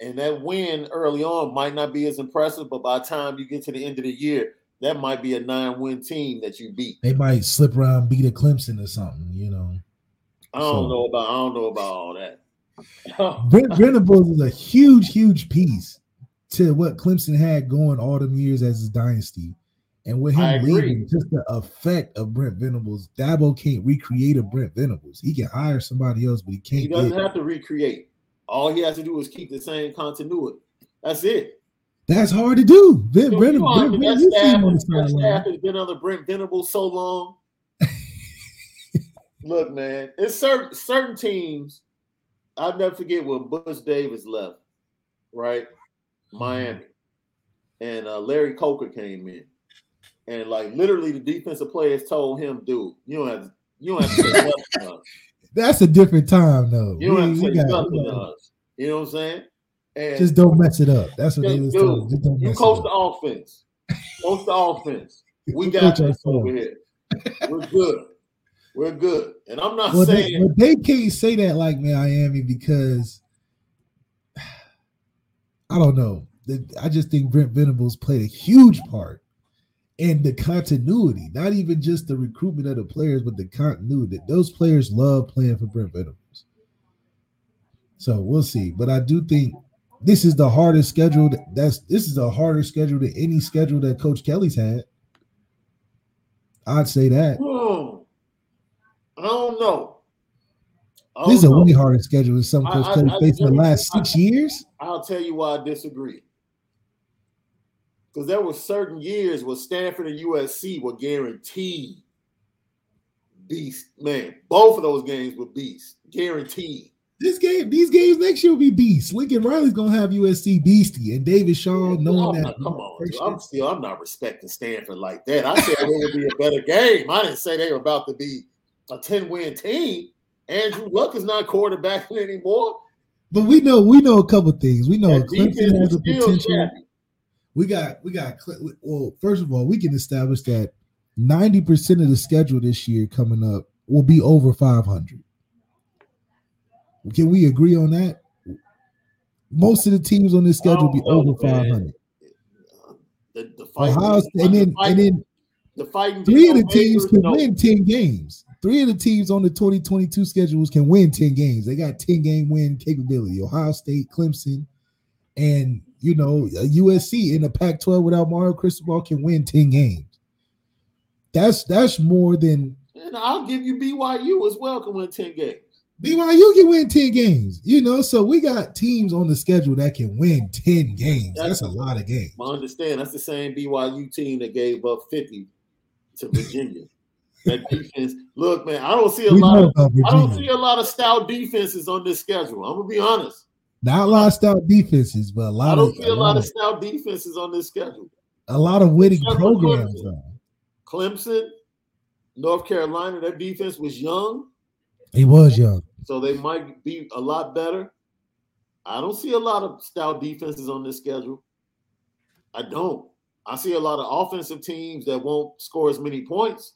And that win early on might not be as impressive, but by the time you get to the end of the year, that might be a nine-win team that you beat. they might slip around, beat a Clemson or something, you know. I don't So- know about I don't know about all that. Brent Venables is a huge, huge piece to what Clemson had going all them years as his dynasty. And with him leaving, just the effect of Brent Venables, Dabo can't recreate a Brent Venables. He can hire somebody else, but he can't He doesn't have to recreate. All he has to do is keep the same continuity. That's it. That's hard to do. Ben, So Brent, you Brent, that Brent, you see staff, him on the that staff has been under Brent Venables so long. Look, man, it's certain certain teams. I'll never forget when Butch Davis left, right? Miami, and uh, Larry Coker came in, and like literally the defensive players told him, "Dude, you don't have to, you don't have to say nothing to us. That's a different time, though. You don't have to say got- nothing to got- us." You know what I'm saying? And Just don't mess it up. That's what they was telling. him. Just don't you coach the offense. Coach the offense. We We got this over here. We're good. We're good. And I'm not Well, they, saying well, they can't say that like Miami because I don't know. I just think Brent Venables played a huge part in the continuity, not even just the recruitment of the players, but the continuity. Those players love playing for Brent Venables. So we'll see. But I do think this is the hardest schedule. that- That's this is a harder schedule than any schedule that Coach Kelly's had. I'd say that. hmm, I don't know. I This is a don't know. way harder schedule than some Coach I- Kelly faced in the last six years. I'll tell you why I disagree. Because there were certain years where Stanford and USC were guaranteed beast. Man, both of those games were beast. Guaranteed. This game, these games next year will be beast. Lincoln Riley's gonna have USC beastie, and David Shaw knowing I'm that. not- come on, dude. I'm still I'm not respecting Stanford like that. I said it would be a better game. I didn't say they were about to be a 10 win team. Andrew Luck is not quarterbacking anymore. But we know we know a couple things. We know That Clemson has a potential. We got we got well. First of all, we can establish that ninety percent of the schedule this year coming up will be over five hundred. Can we agree on that? Most of the teams on this schedule will be oh, oh, over five hundred. The, the fighting, Ohio State, and the then and then the fighting three of the teams can no. win 10 games. Three of the teams on the 2022 schedules can win 10 games. They got 10 game win capability. Ohio State, Clemson, and you know, USC in the Pac-12 without Mario Cristobal can win 10 games. That's that's more than And I'll give you BYU as well can win 10 games. BYU can win 10 games. You know, so we got teams on the schedule that can win 10 games. That's a lot of games. I understand that's the same BYU team that gave up 50 to Virginia. that defense. Look, man, I don't see a We lot of I don't see a lot of stout defenses on this schedule. I'm gonna be honest. Not a lot of stout defenses, but a lot I don't of see a lot of of, stout defenses on this schedule. a lot of winning Except programs. Clemson. Clemson, North Carolina, their defense was young, He was young. so they might be a lot better. I don't see a lot of stout defenses on this schedule. I don't. I see a lot of offensive teams that won't score as many points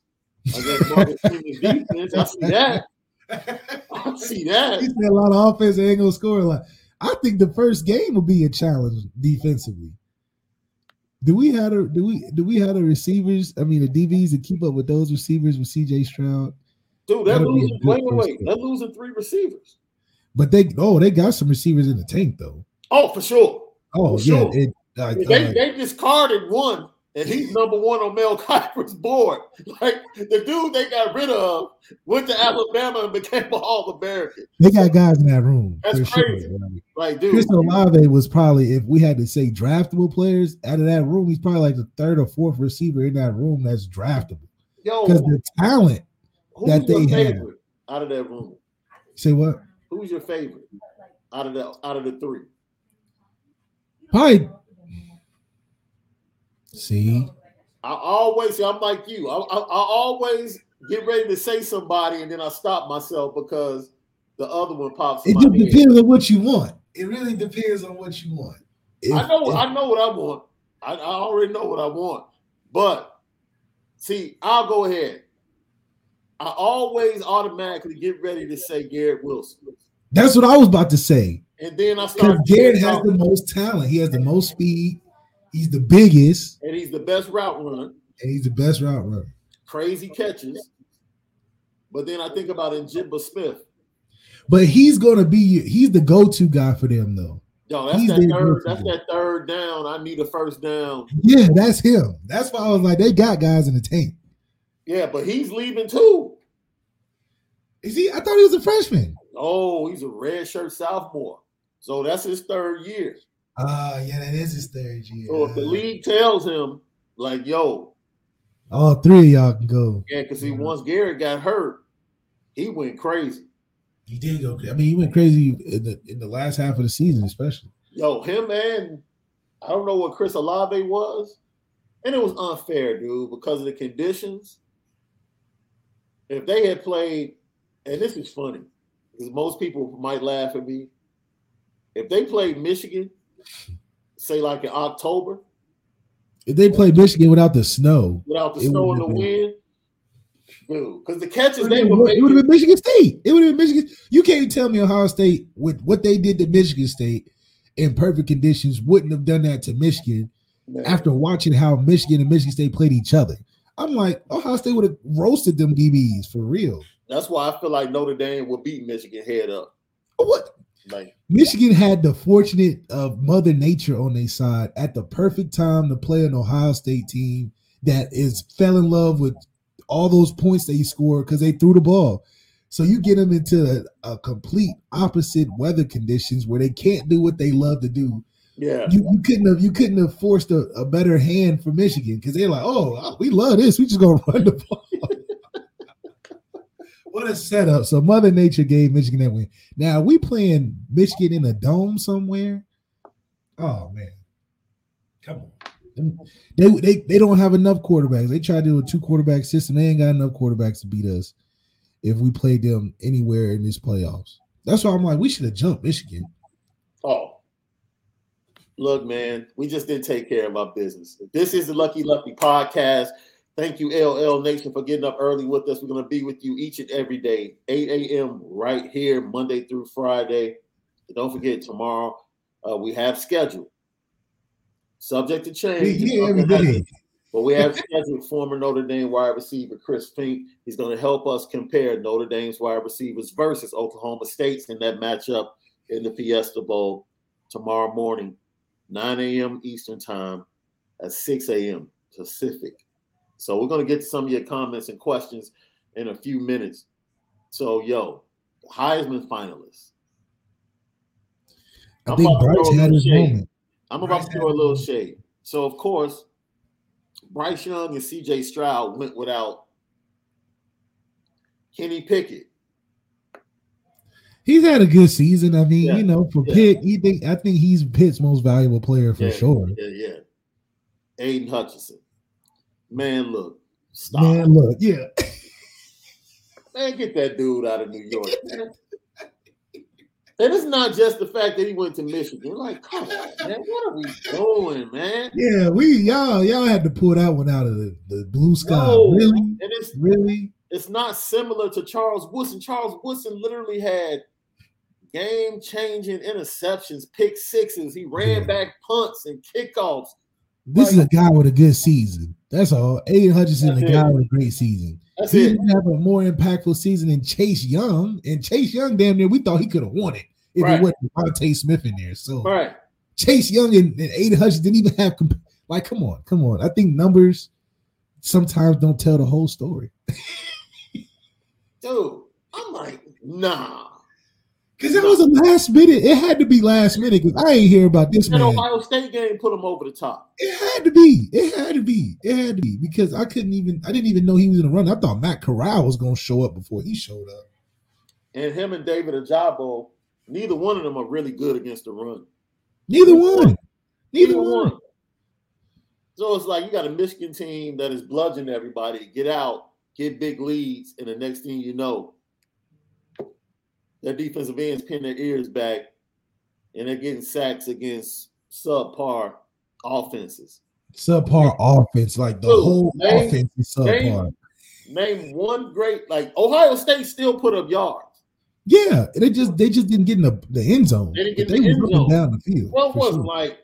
Marcus Freeman's defense. I see that. I see that. He said a lot of offense ain't gonna score a lot. I think the first game will be a challenge defensively. Do we have a do we do we have the receivers? I mean the DBs to keep up with those receivers with CJ Stroud. Dude, they're That'll be a losing. game. They're losing three receivers. But they oh they got some receivers in the tank though. Oh, for sure. Oh For yeah, sure. it, like, They uh, they discarded one, and he's number one on Mel Kiper's board. Like the dude they got rid of went to Alabama and became a All American. they got guys in that room. That's for sure. crazy. Like, Like, dude, Chris Olave was probably, if we had to say draftable players out of that room, he's probably like the third or fourth receiver in that room that's draftable yo, because the talent. that they have. out of that room? Say what? Who's your favorite out of the out of the three? Probably. See, I always, I'm like you. I, I, I always get ready to say somebody, and then I stop myself because the other one pops. It my just head. depends on what you want. It really depends on what you want. If- I know, if- I know what I want. I, I already know what I want. But see, I'll go ahead. I always automatically get ready to say Garrett Wilson, that's what I was about to say. and then I Because start. Garrett has the most talent. He has the most speed. He's the biggest, and he's the best route runner. and he's the best route runner. Crazy catches. But then I think about Njigba Smith. But he's gonna be he's the go-to guy for them though. Yo, that's He's that third. That's guy. that third down. I need a first down. Yeah, that's him. That's why I was like, they got guys in the tank. Yeah, but he's leaving too. Is he? I thought he was a freshman. Oh, he's a red shirt sophomore. So that's his third year. Ah, yeah, that is his third year. So if the league tells him, like, yo, all three of y'all can go. yeah, because he once Garrett got hurt, he went crazy. He did go. I mean, he went crazy in the in the last half of the season, especially. Yo, him and I don't know what Chris Olave was, and it was unfair, dude, because of the conditions. If they had played, and this is funny, because most people might laugh at me. If they played Michigan, say like in October, If they play Michigan without the snow, without the snow and the been- wind, dude, because the catches it they were would have been Michigan State. It would have been Michigan. You can't tell me Ohio State with what they did to Michigan State in perfect conditions wouldn't have done that to Michigan man, after watching how Michigan and Michigan State played each other. I'm like, Ohio State would have roasted them DBs for real. that's why I feel like Notre Dame will beat Michigan head up. What Like, Michigan had the fortunate of Mother Nature on their side at the perfect time to play an Ohio State team that is fell in love with all those points they scored because they threw the ball. So you get them into a, a complete opposite weather conditions where they can't do what they love to do. yeah, You, you couldn't have you couldn't have forced a, a better hand for Michigan because they're like, oh, we love this. We just gonna run the ball. What a setup! So Mother Nature gave Michigan that win. Now we playing Michigan in a dome somewhere. Oh man, come on. They, they they don't have enough quarterbacks. They try to do a two quarterback system. They ain't got enough quarterbacks to beat us if we played them anywhere in this playoffs. That's why I'm like, we should have jumped Michigan. Oh, look, man, we just didn't take care of our business. This is the Lucky Lucky podcast. Thank you, LL Nation, for getting up early with us. We're going to be with you each and every day, 8 a.m. right here, Monday through Friday. And don't forget, tomorrow uh, we have scheduled, subject to change. every day. But we have scheduled former Notre Dame wide receiver Chris Finke. He's going to help us compare Notre Dame's wide receivers versus Oklahoma State's in that matchup in the Fiesta Bowl tomorrow morning, 9 a.m. Eastern Time at 6 a.m. Pacific. So we're going to get to some of your comments and questions in a few minutes. So, yo, Heisman finalists. I I'm think about to Bryce throw a had his little shade. moment. I'm about to throw a had- little shade. So, of course, Bryce Young and CJ Stroud went without Kenny Pickett. He's had a good season. I mean, Yeah. you know, for Yeah. Pitt, he think I think he's Pitt's most valuable player for yeah, sure. Yeah, yeah. Aidan Hutchinson. Man, look. Stop. Man, look, yeah. Man, get that dude out of New York. man. And it's not just the fact that he went to Michigan. Like, come on, man. What are we doing, man? Yeah, we y'all y'all had to pull that one out of the, the blue sky. No. Really? And it's Really? it's not similar to Charles Woodson. Charles Woodson literally had game changing interceptions, pick sixes. He ran Yeah. back punts and kickoffs. This is a guy with a good season. That's all. Aidan Hutchinson, That's a guy with a great season. That's He it. didn't have a more impactful season than Chase Young. And Chase Young, damn near, we thought he could have won it if Right. it wasn't DeVonta Smith in there. So Right. Chase Young and, and Aidan Hutchins didn't even have comp- like, come on, come on. I think numbers sometimes don't tell the whole story. Dude, I'm like, nah. Because it was a last minute. It had to be last minute because I ain't hear about this That man. Ohio State game put him over the top. It had to be. It had to be. It had to be because I couldn't even. I didn't even know he was in the run. I thought Matt Corral was gonna show up before he showed up. And him and David Ajabo, neither one of them are really good against the run. Neither one. Neither one. So it's like you got a Michigan team that is bludgeoning everybody, get out, get big leads, and the next thing you know, their defensive ends pin their ears back and they're getting sacks against subpar offenses. Subpar offense, like the Dude, whole name- offense is name- subpar. Name one great like Ohio State still put up yards. Yeah, and they just they just didn't get in the, the end zone. They didn't get they the end zone. down the field. Well, it wasn't sure. like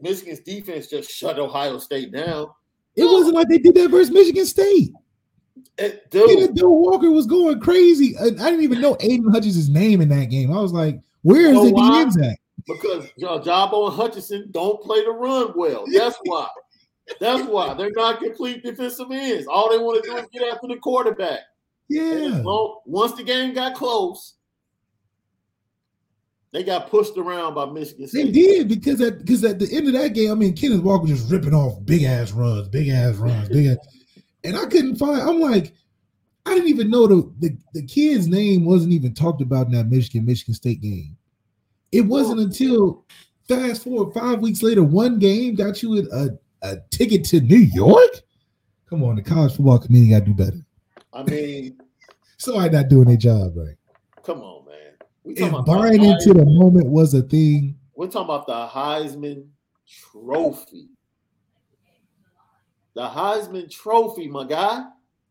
Michigan's defense just shut Ohio State down. It wasn't like they did that versus Michigan State. It, Peter dude, Bill Walker was going crazy. And I didn't even know Aidan Hutchins' name in that game. I was like, where is know the why? DNs at? because Jabo and Hutchinson don't play the run well. That's why. That's why they're not complete defensive ends. All they want to do is get after the quarterback. Yeah. well, once the game got close, they got pushed around by Michigan They did because at because at the end of that game, I mean, Kenneth Walker just ripping off big ass runs, big ass runs, big ass, and I couldn't find. I'm like, I didn't even know the, the the kid's name wasn't even talked about in that Michigan Michigan State game. It wasn't oh. until fast forward five weeks later, one game got you a a ticket to New York. Come on, the college football committee got to do better. I mean, Somebody not doing their job right. come on, man. We If talking about buying into the moment was a thing, We're talking about the Heisman Trophy. The Heisman Trophy, my guy.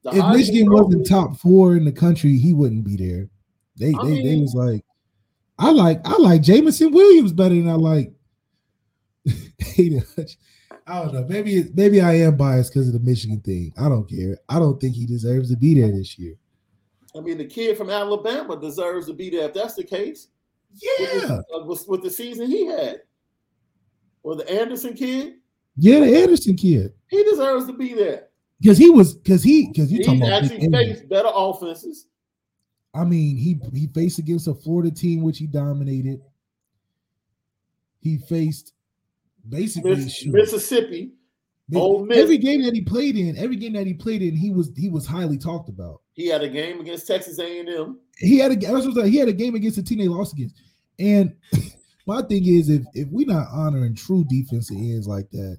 The if Heisman Michigan Trophy. wasn't top four in the country, he wouldn't be there. They I they, they was like, I like I like Jameson Williams better than I like I don't know. Maybe maybe I am biased because of the Michigan thing. I don't care. I don't think he deserves to be there this year. I mean, the kid from Alabama deserves to be there if that's the case. With, Yeah, the, uh, with, with the season he had. Well, the Anderson kid, yeah, the Anderson kid he deserves to be there. because he was because he because you talking about actually faced better offenses. I mean, he he faced against a Florida team which he dominated. He faced basically Miss, Mississippi, Ole Miss. Every game that he played in, every game that he played in, he was he was highly talked about. he had a game against Texas A&M. He had a that's what I'm he had a game against a team they lost against. And my thing is, if if we're not honoring true defensive ends like that,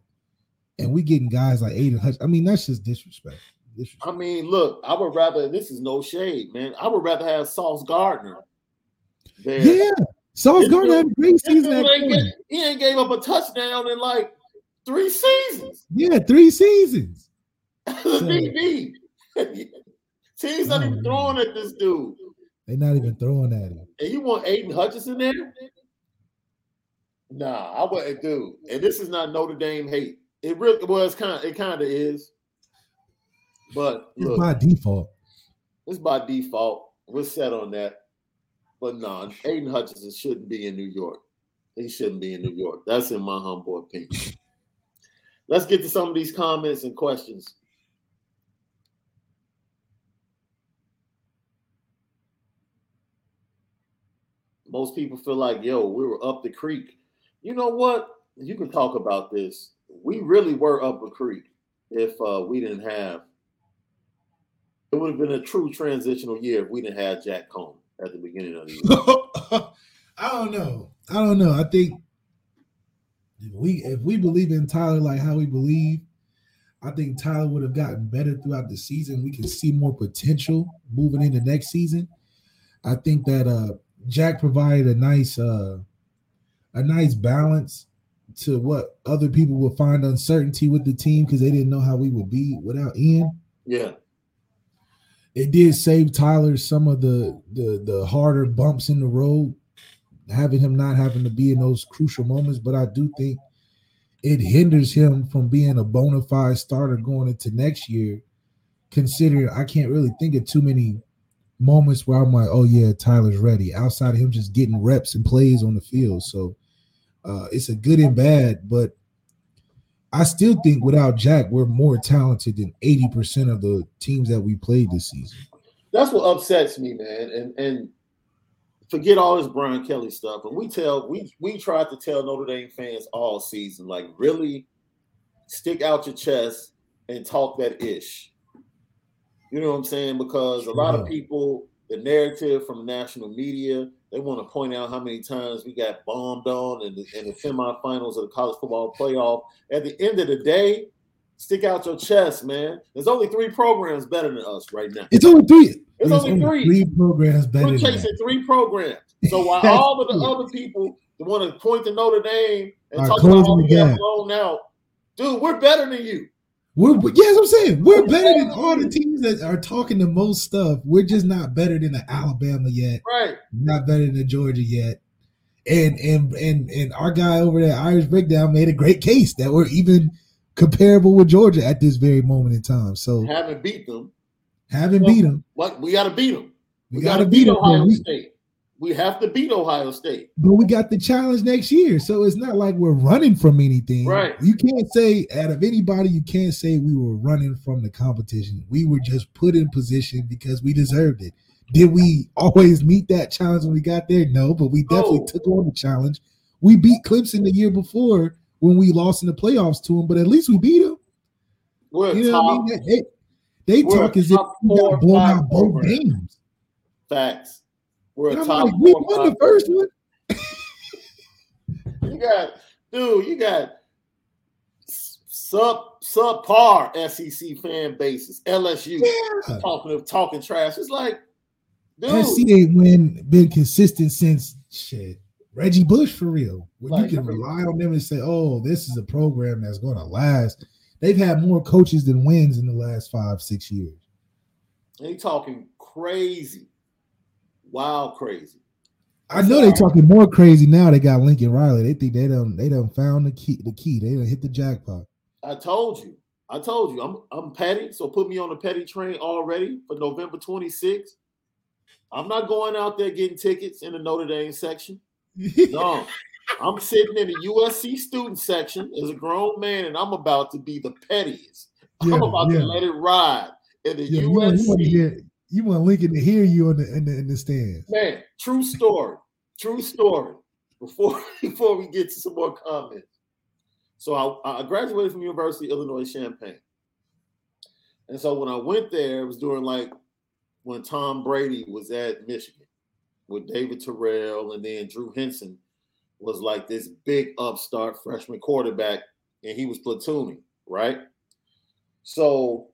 and we getting guys like Aidan Hutch, I mean that's just disrespect. Disrespect. I mean, look, I would rather. This is no shade, man. I would rather have Sauce Gardner. There. Yeah, Sauce Gardner had a great season. ain't get- he ain't gave up a touchdown in like three seasons. yeah, three seasons. the DB. Teams not Oh, even man. throwing at this dude. They're not even throwing at him. And you want Aidan Hutchinson there? Nah, I wouldn't do. And this is not Notre Dame hate. It really was kind of it kind of is. But It's look, by default. it's by default. We're set on that. But no, Aidan Hutchinson shouldn't be in New York. He shouldn't be in New York. That's in my humble opinion. Let's get to some of these comments and questions. Most people feel like, yo, we were up the creek. You know what? You can talk about this. We really were up a creek if uh, we didn't have it would have been a true transitional year if we didn't have Jack Coan at the beginning of the year. I don't know. I don't know. I think if we if we believe in Tyler like how we believe, I think Tyler would have gotten better throughout the season. We can see more potential moving into next season. I think that uh Jack provided a nice uh a nice balance to what other people would find uncertainty with the team because they didn't know how we would be without Ian Yeah, it did save Tyler some of the the the harder bumps in the road, having him not having to be in those crucial moments. But I do think it hinders him from being a bona fide starter going into next year. Considering I can't really think of too many moments where I'm like, oh yeah, Tyler's ready. Outside of him just getting reps and plays on the field, so uh, it's a good and bad. But I still think without Jack, we're more talented than eighty percent of the teams that we played this season. That's what upsets me, man. And and forget all this Brian Kelly stuff. And we tell we we tried to tell Notre Dame fans all season, like really stick out your chest and talk that ish. You know what I'm saying? Because a lot of people, the narrative from national media, they want to point out how many times we got bombed on in the, in the semifinals of the college football playoff. At the end of the day, stick out your chest, man. There's only three programs better than us right now. It's only three. It's only, only three. three programs better. We're chasing three programs. So while all of the other people want to point to Notre Dame and talk about how we got blown out, dude, we're better than you. We're yes, I'm saying we're better than all the teams that are talking the most stuff. We're just not better than the Alabama yet. Right. Not better than the Georgia yet. And and and and our guy over there, Irish Breakdown, made a great case that we're even comparable with Georgia at this very moment in time. So haven't beat them. Haven't well, beat them. What we got to beat them. We, we got to beat, beat Ohio State. We have to beat Ohio State. But we got the challenge next year. So it's not like we're running from anything. Right. You can't say out of anybody, you can't say we were running from the competition. We were just put in position because we deserved it. Did we always meet that challenge when we got there? No, but we definitely oh. took on the challenge. We beat Clemson the year before when we lost in the playoffs to them, but at least we beat them. We're you know top, what I mean? They, they talk as if we got blown out both games. Facts. We're a top. Like, we won the first one. you got, dude. You got sub subpar SEC fan bases. LSU yeah. talking of talking trash. It's like, dude. SC ain't win been consistent since shit. Reggie Bush for real. When like, you can rely on them and say, "Oh, this is a program that's going to last." They've had more coaches than wins in the last five, six years. They talking crazy wild crazy. I know they're talking more crazy now. They got Lincoln Riley. They think they don't they don't found the key. The key. They don't hit the jackpot. I told you. I told you. I'm I'm petty. So put me on the petty train already for November 26th. I'm not going out there getting tickets in the Notre Dame section. No. I'm sitting in the USC student section as a grown man, and I'm about to be the pettiest. Yeah, I'm about yeah. to let it ride in the yeah, USC. You you want Lincoln to hear you in the in the, in the stands. Man, true story. True story. Before before we get to some more comments. So I, I graduated from University of Illinois Champaign. And so when I went there, it was during like when Tom Brady was at Michigan with David Terrell, and then Drew Henson was like this big upstart freshman quarterback, and he was platooning, right? So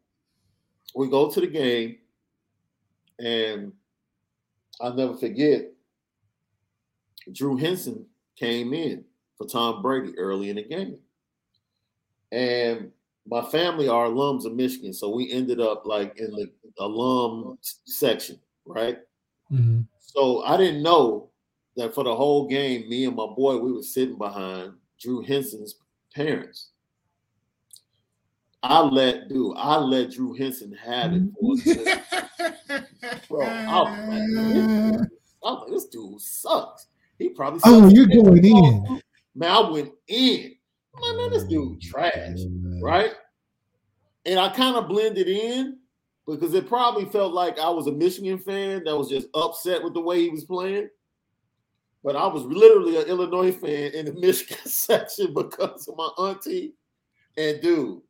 we go to the game, and I'll never forget, Drew Henson came in for Tom Brady early in the game. And my family are alums of Michigan, so we ended up like in the alum section, right? Mm-hmm. So I didn't know that for the whole game, me and my boy, we were sitting behind Drew Henson's parents. I let dude, I let Drew Henson have it. Bro, I was, like, I was like, this dude sucks. He probably oh, you're going in. Man, I went in. I'm like, man, this dude oh, trash, right? And I kind of blended in because it probably felt like I was a Michigan fan that was just upset with the way he was playing. But I was literally an Illinois fan in the Michigan section because of my auntie. And dude,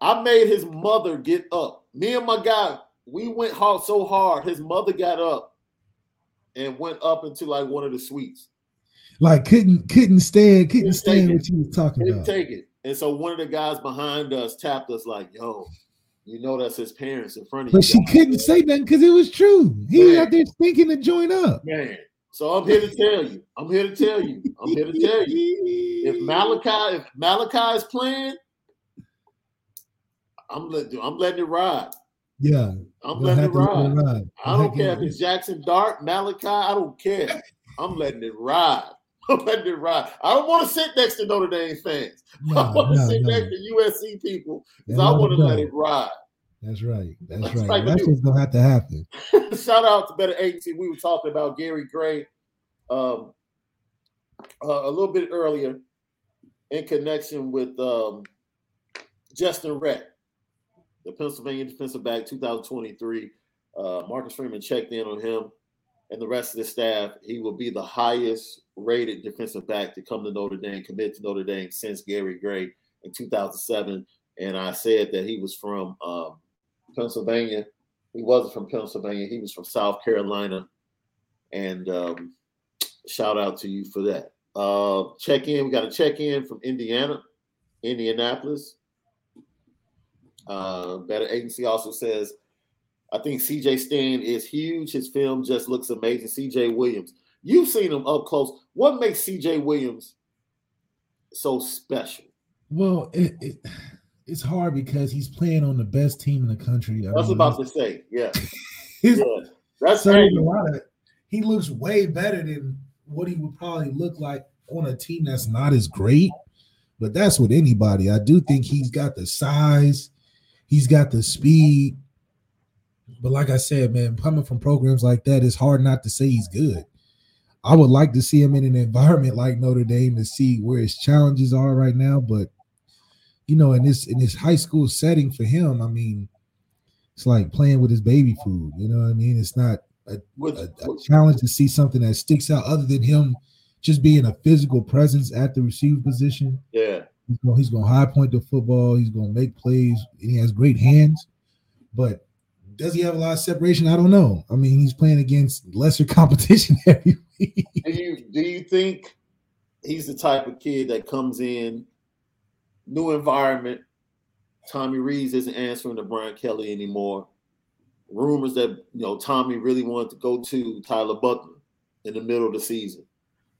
I made his mother get up. Me and my guy, we went hard so hard. His mother got up and went up into like one of the suites. Like couldn't couldn't stand couldn't, couldn't stand what you was talking couldn't about. Take it. And so one of the guys behind us tapped us like, "Yo, you know that's his parents in front of but you." But she couldn't say nothing because it was true. He Man. was out there thinking to join up. Man, so I'm here to tell you. I'm here to tell you. I'm here to tell you. If Malachi, if Malachi is playing, I'm letting I'm letting it ride. Yeah, I'm letting it ride. ride. I don't care if it's Jackson Dart, Malachi. I don't care. I'm letting it ride. I'm letting it ride. I don't want to sit next to Notre Dame fans. I want to sit next to USC people because I want to let it ride. That's right. That's, That's right. That's just gonna have to happen. Shout out to Better Agency. We were talking about Gary Gray um, uh, a little bit earlier in connection with um, Justin Rett, the Pennsylvania defensive back, 2023. Uh, Marcus Freeman checked in on him and the rest of the staff. He will be the highest rated defensive back to come to Notre Dame, commit to Notre Dame since Gary Gray in 2007. And I said that he was from um, Pennsylvania. He wasn't from Pennsylvania. He was from South Carolina. And um, shout out to you for that. Uh, check in. We got a check in from Indiana, Indianapolis. Uh, Better Agency also says, I think CJ Stan is huge. His film just looks amazing. CJ Williams, you've seen him up close. What makes CJ Williams so special? Well, it, it, it's hard because he's playing on the best team in the country. I was about to say, yeah. yeah. That's so a lot of, he looks way better than what he would probably look like on a team that's not as great. But that's with anybody. I do think he's got the size, he's got the speed. But like I said, man, coming from programs like that, it's hard not to say he's good. I would like to see him in an environment like Notre Dame to see where his challenges are right now. But you know, in this in this high school setting for him, I mean, it's like playing with his baby food. You know what I mean? It's not a, a, a challenge to see something that sticks out other than him just being a physical presence at the receiver position. Yeah. He's going, he's going to high point the football. He's going to make plays. he has great hands. But does he have a lot of separation? I don't know. I mean, he's playing against lesser competition every week. Do you, do you think he's the type of kid that comes in, new environment? Tommy Rees isn't answering to Brian Kelly anymore rumors that you know Tommy really wanted to go to Tyler Buchner in the middle of the season.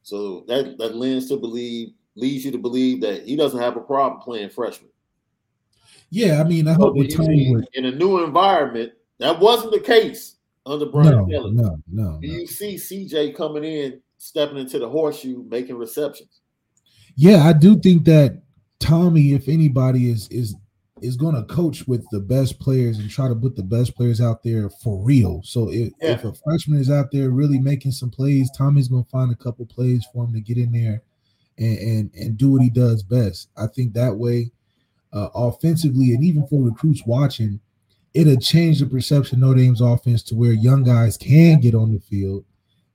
So that that lends to believe leads you to believe that he doesn't have a problem playing freshman. Yeah, I mean, I hope with Tommy would... in a new environment that wasn't the case under Brian no, Kelly. No, no. Do no. you see CJ coming in, stepping into the horseshoe, making receptions? Yeah, I do think that Tommy, if anybody, is is is going to coach with the best players and try to put the best players out there for real. So if, yeah. if a freshman is out there really making some plays, Tommy's going to find a couple plays for him to get in there and and, and do what he does best. I think that way, uh, offensively, and even for recruits watching, it'll change the perception of Notre Dame's offense to where young guys can get on the field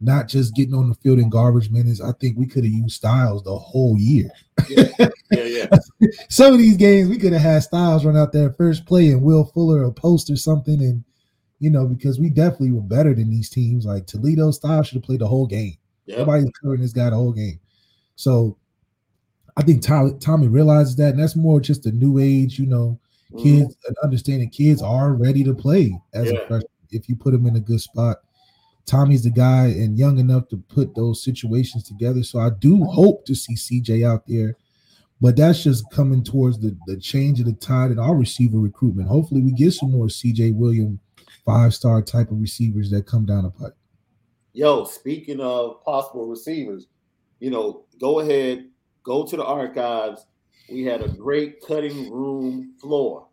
not just getting on the field in garbage minutes. I think we could have used Styles the whole year. Yeah, yeah, yeah. Some of these games we could have had Styles run out there first play and Will Fuller a post or something, and you know because we definitely were better than these teams. Like Toledo, Styles should have played the whole game. Yep. Nobody's covering this guy the whole game. So I think Tommy, Tommy realizes that, and that's more just a new age, you know, kids mm-hmm. understanding kids are ready to play as yeah. a freshman if you put them in a good spot. Tommy's the guy and young enough to put those situations together. So I do hope to see CJ out there, but that's just coming towards the, the change of the tide in our receiver recruitment. Hopefully, we get some more CJ William five star type of receivers that come down the pipe. Yo, speaking of possible receivers, you know, go ahead, go to the archives. We had a great cutting room floor,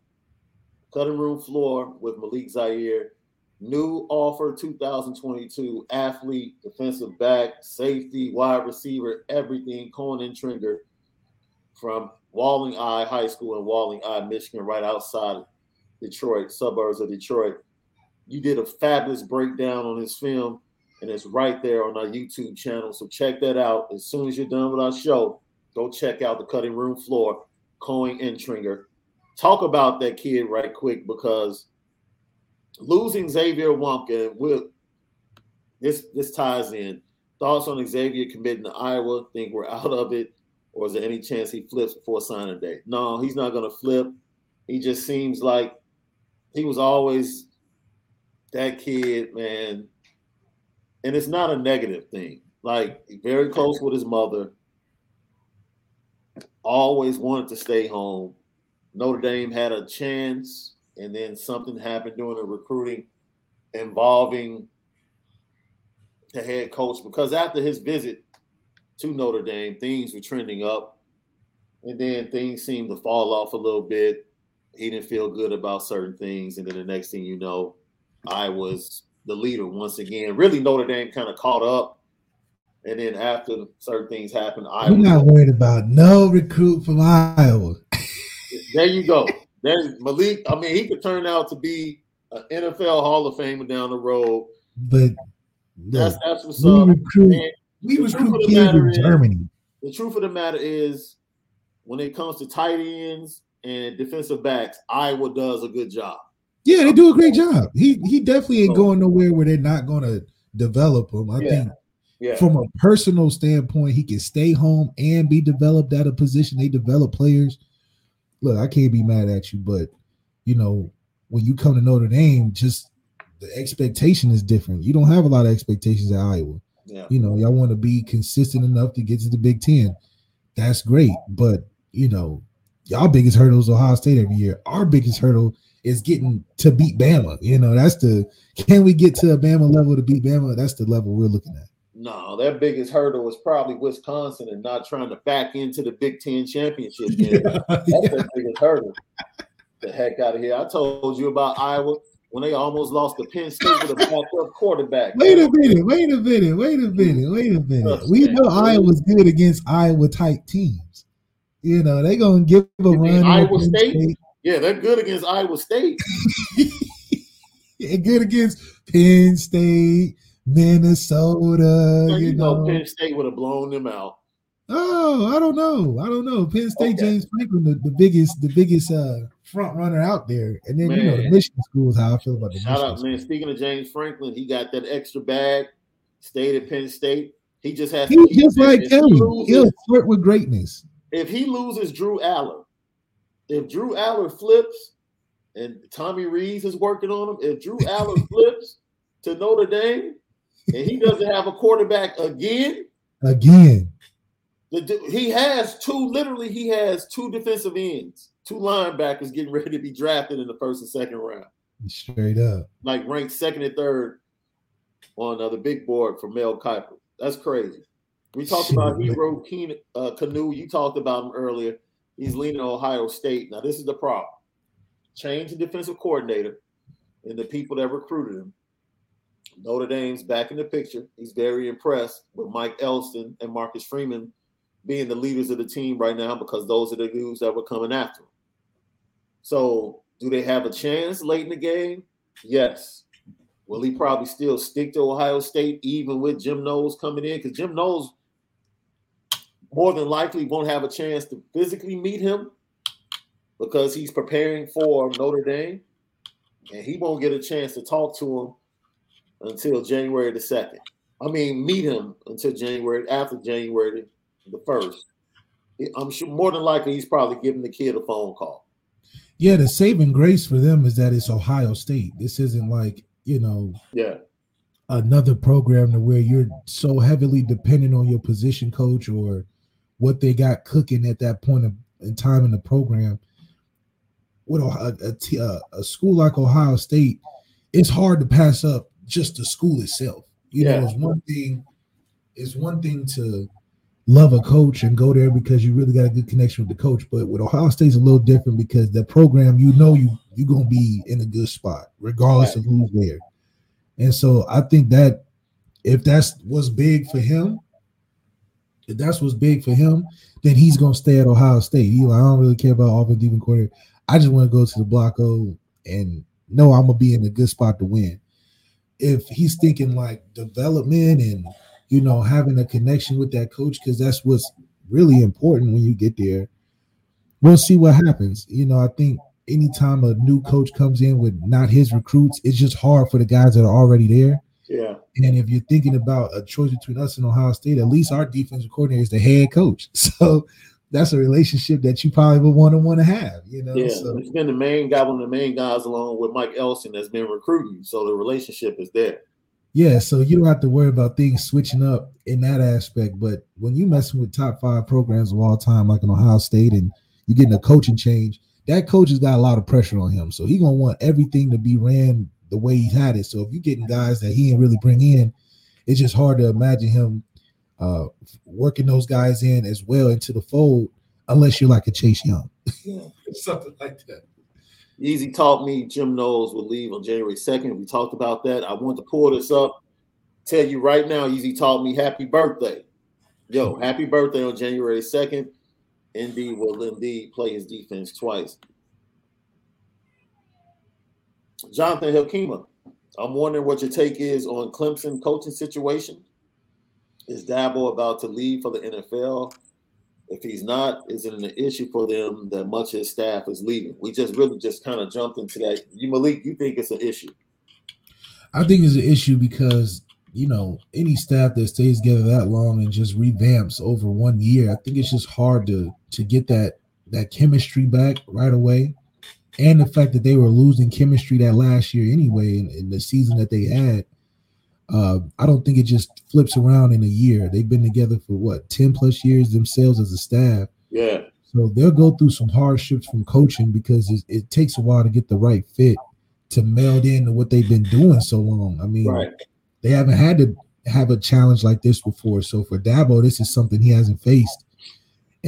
cutting room floor with Malik Zaire New offer 2022 athlete, defensive back, safety, wide receiver, everything. Cohen Tringer from Walling Eye High School in Walling Eye, Michigan, right outside Detroit, suburbs of Detroit. You did a fabulous breakdown on his film, and it's right there on our YouTube channel. So check that out. As soon as you're done with our show, go check out the cutting room floor, Coing and Tringer. Talk about that kid right quick because – losing Xavier Nwankpa, will this this ties in. Thoughts on Xavier committing to Iowa? Think we're out of it, or is there any chance he flips before signing day? No, he's not going to flip. He just seems like he was always that kid, man. And it's not a negative thing. Like very close with his mother. Always wanted to stay home. Notre Dame had a chance and then something happened during the recruiting involving the head coach because after his visit to Notre Dame, things were trending up, and then things seemed to fall off a little bit. he didn't feel good about certain things, and then the next thing you know, I was the leader once again. Really, Notre Dame kind of caught up, and then after certain things happened, I I'm not worried about no recruit from Iowa. there you go. There's Malik. I mean, he could turn out to be an NFL Hall of Famer down the road. But that's that's what's we up. recruit. And we recruit truth of the kids in is- Germany. the truth of the matter is, when it comes to tight ends and defensive backs, Iowa does a good job. Yeah, they do a great job. He he definitely ain't going nowhere where they're not going to develop him. I Yeah. think Yeah, from a personal standpoint, he can stay home and be developed at a position. They develop players. Look, I can't be mad at you, but you know, when you come to Notre Dame, just the expectation is different. You don't have a lot of expectations at Iowa. yeah, You know, y'all want to be consistent enough to get to the Big Ten. That's great, but you know, y'all biggest hurdle is Ohio State every year. Our biggest hurdle is getting to beat Bama. You know, that's the can we get to a Bama level to beat Bama? That's the level we're looking at. no, their biggest hurdle was probably Wisconsin and not trying to back into the Big Ten championship game. That's their biggest hurdle. The heck out of here! I told you about Iowa when they almost lost to Penn State with a backup quarterback. Wait a minute, wait a minute, wait a minute, wait a minute. We know Iowa's good against Iowa type teams. You know, they're gonna give a You run. Iowa Penn State? Yeah, they're good against Iowa State. and good against Penn State, Minnesota. So you you know, know, Penn State would have blown them out. oh, I don't know, I don't know. Penn State, Okay. James Franklin, the, the biggest, the biggest uh front runner out there. And then you know the Man. Michigan school is how I feel about the Shout Michigan out, school. man. Speaking of James Franklin, he got that extra bag, stayed at Penn State. He just has He's just like Kelly. He'll flirt with greatness. if he loses Drew Allar, if Drew Allar flips and Tommy Rees is working on him, if Drew Allar flips to Notre Dame and he doesn't have a quarterback again, Again, the, he has two, literally, he has two defensive ends, two linebackers getting ready to be drafted in the first and second round, straight up. like ranked second and third on uh, the big board for Mel Kiper. That's crazy. We talked about Shit, man. Hero Keen, uh, Kanu. You talked about him earlier. He's leaning Ohio State. Now, this is the problem. Change the defensive coordinator and the people that recruited him. Notre Dame's back in the picture. He's very impressed with Mike Elston and Marcus Freeman being the leaders of the team right now because those are the dudes that were coming after him. So, do they have a chance late in the game? Yes. Will he probably still stick to Ohio State even with Jim Knowles coming in? Because Jim Knowles more than likely won't have a chance to physically meet him because he's preparing for Notre Dame, and he won't get a chance to talk to him until January the second. I mean, meet him until January after January the first. I'm sure more than likely he's probably giving the kid a phone call. Yeah, the saving grace for them is that it's Ohio State. This isn't like, you know, Yeah, another program to where you're so heavily dependent on your position coach or what they got cooking at that point of, in time in the program. With a school like Ohio State, it's hard to pass up just the school itself. You Yeah. know, it's one thing. It's one thing to love a coach and go there because you really got a good connection with the coach. But with Ohio State's a little different because the program, you know, you you're gonna be in a good spot regardless of who's there. And so I think that if that's what's big for him, if that's what's big for him, then he's gonna stay at Ohio State. He like, I don't really care about offensive even coordinator. I just want to go to the block and know I'm gonna be in a good spot to win. If he's thinking like development and you know having a connection with that coach, because that's what's really important when you get there. We'll see what happens. You know, I think anytime a new coach comes in with not his recruits, it's just hard for the guys that are already there. Yeah, And if you're thinking about a choice between us and Ohio State, at least our defensive coordinator is the head coach. So that's a relationship that you probably would want to want to have, you know. yeah. So He's been the main guy, one of the main guys, along with Mike Elston, that's been recruiting. So the relationship is there. yeah, so you don't have to worry about things switching up in that aspect. But when you messing with top five programs of all time, like in Ohio State, and you're getting a coaching change, that coach has got a lot of pressure on him. So he's gonna want everything to be ran the way he had it. So if you're getting guys that he didn't really bring in, it's just hard to imagine him uh working those guys in as well into the fold, unless you're like a Chase Young, Yeah. something like that. Easy taught me Jim Knowles will leave on January 2nd. We talked about that. I want to pull this up. Tell you right now, Easy taught me happy birthday. Yo, happy birthday on January 2nd. Indeed will indeed play his defense twice. Jonathan Hilkema, I'm wondering what your take is on Clemson coaching situation. Is Dabo about to leave for the NFL? If he's not, is it an issue for them that much of his staff is leaving? We just really just kind of jumped into that. You Malik, you think it's an issue? I think it's an issue because you know any staff that stays together that long and just revamps over one year, I think it's just hard to to get that that chemistry back right away and the fact that they were losing chemistry that last year anyway in, in the season that they had uh, i don't think it just flips around in a year. They've been together for what 10 plus years themselves as a staff. Yeah. So they'll go through some hardships from coaching because it, it takes a while to get the right fit to meld into what they've been doing so long. I mean right. they haven't had to have a challenge like this before. So for dabo this is something he hasn't faced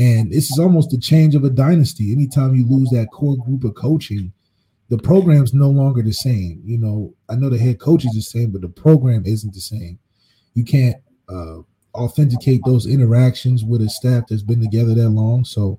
and this is almost a change of a dynasty. Anytime you lose that core group of coaching, the program's no longer the same. You know, I know the head coach is the same, but the program isn't the same. You can't uh, authenticate those interactions with a staff that's been together that long. So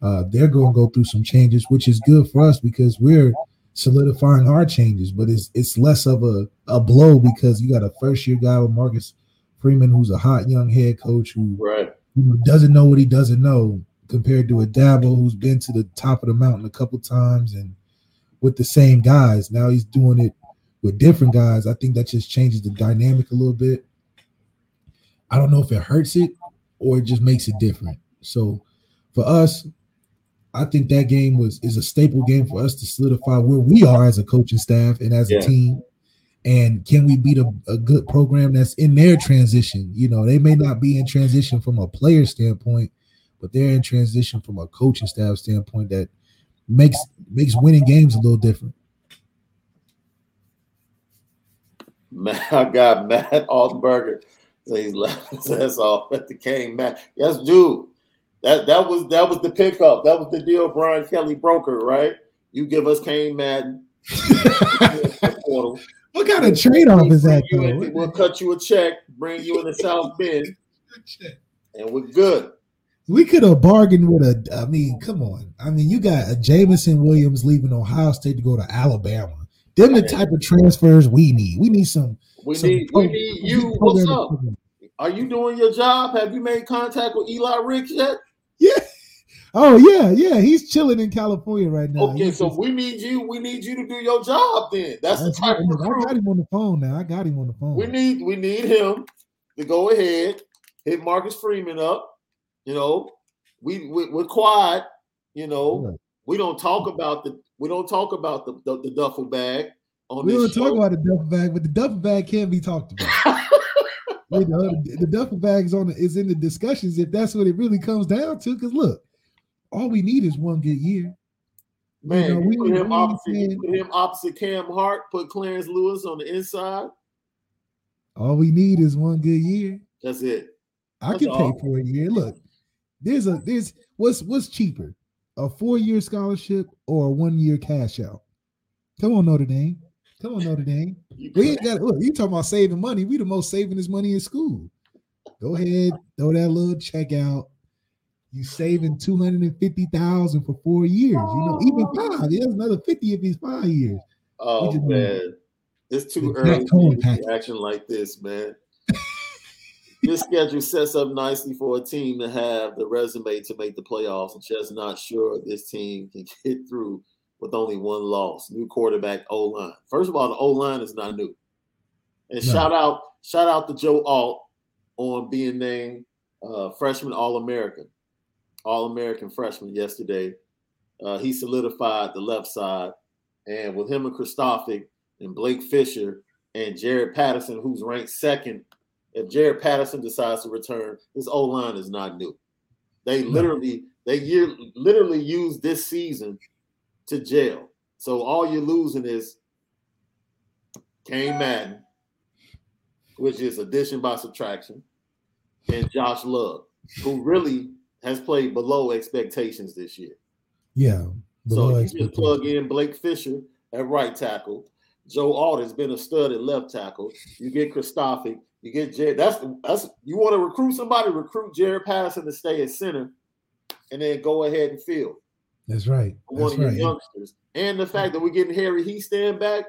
uh, they're going to go through some changes, which is good for us because we're solidifying our changes. But it's it's less of a, a blow because you got a first year guy with Marcus Freeman, who's a hot young head coach who right who doesn't know what he doesn't know compared to a Dabo who's been to the top of the mountain a couple times and with the same guys. Now he's doing it with different guys. I think that just changes the dynamic a little bit. I don't know if it hurts it or it just makes it different. So for us, I think that game was is a staple game for us to solidify where we are as a coaching staff and as yeah. a team and can we beat a, a good program that's in their transition? You know, they may not be in transition from a player standpoint, but they're in transition from a coaching staff standpoint that makes makes winning games a little different. Matt, I got Matt Altenberger. He's left that's all at the game. Matt, yes, dude. That that was that was the pickup. That was the deal Brian Kelly broker, right? You give us Cain Madden. What kind of trade off is that? In, we'll cut you a check, bring you in the South Bend, and we're good. We could have bargained with a. I mean, come on. I mean, you got a Jameson Williams leaving Ohio State to go to Alabama. Them the type of transfers we need. We need some. We some need. We need you. What's up? Are you doing your job? Have you made contact with Eli Ricks yet? Yeah. Oh yeah, yeah. He's chilling in California right now. Okay, He's so just, we need you. We need you to do your job. Then that's, that's the type right. I got him on the phone now. I got him on the phone. We need we need him to go ahead, hit Marcus Freeman up. You know, we, we are quiet. You know, yeah. we don't talk about the we don't talk about the the, the duffel bag. On we don't show. talk about the duffel bag, but the duffel bag can be talked about. know, the duffel bag is on the, is in the discussions if that's what it really comes down to. Because look, all we need is one good year. Man, you know, we put him opposite, put him opposite Cam Hart, put Clarence Lewis on the inside. All we need is one good year. That's it. I can all. pay for a year. Look, there's a there's what's what's cheaper, a four year scholarship or a one year cash out. Come on, Notre Dame. Come on, Notre Dame. We ain't got look. You talking about saving money? We the most saving this money in school. Go ahead, throw that little check out you saving 250,000 for four years. You know, even five, yeah, another 50 if he's five years. Oh man, it's too early to action like this, man. this schedule sets up nicely for a team to have the resume to make the playoffs. I'm just not sure this team can get through with only one loss. New quarterback, O line. First of all, the O line is not new. And no. shout out, shout out to Joe Alt on being named uh, freshman All American. All American freshman yesterday. Uh, he solidified the left side. And with him and Kristofic and Blake Fisher and Jarrett Patterson, who's ranked second, if Jarrett Patterson decides to return, this O line is not new. They literally, they year, literally used this season to jail. So all you're losing is Cain Madden, which is addition by subtraction, and Josh Lugg, who really has played below expectations this year. Yeah, So you just plug in Blake Fisher at right tackle. Joe Alden's been a stud at left tackle. You get Kristofic. You get Jarrett. That's that's you want to recruit somebody. Recruit Jarrett Patterson to stay at center, and then go ahead and field. That's right. That's one of right. your youngsters, and the fact that we're getting Harry Hiestand back.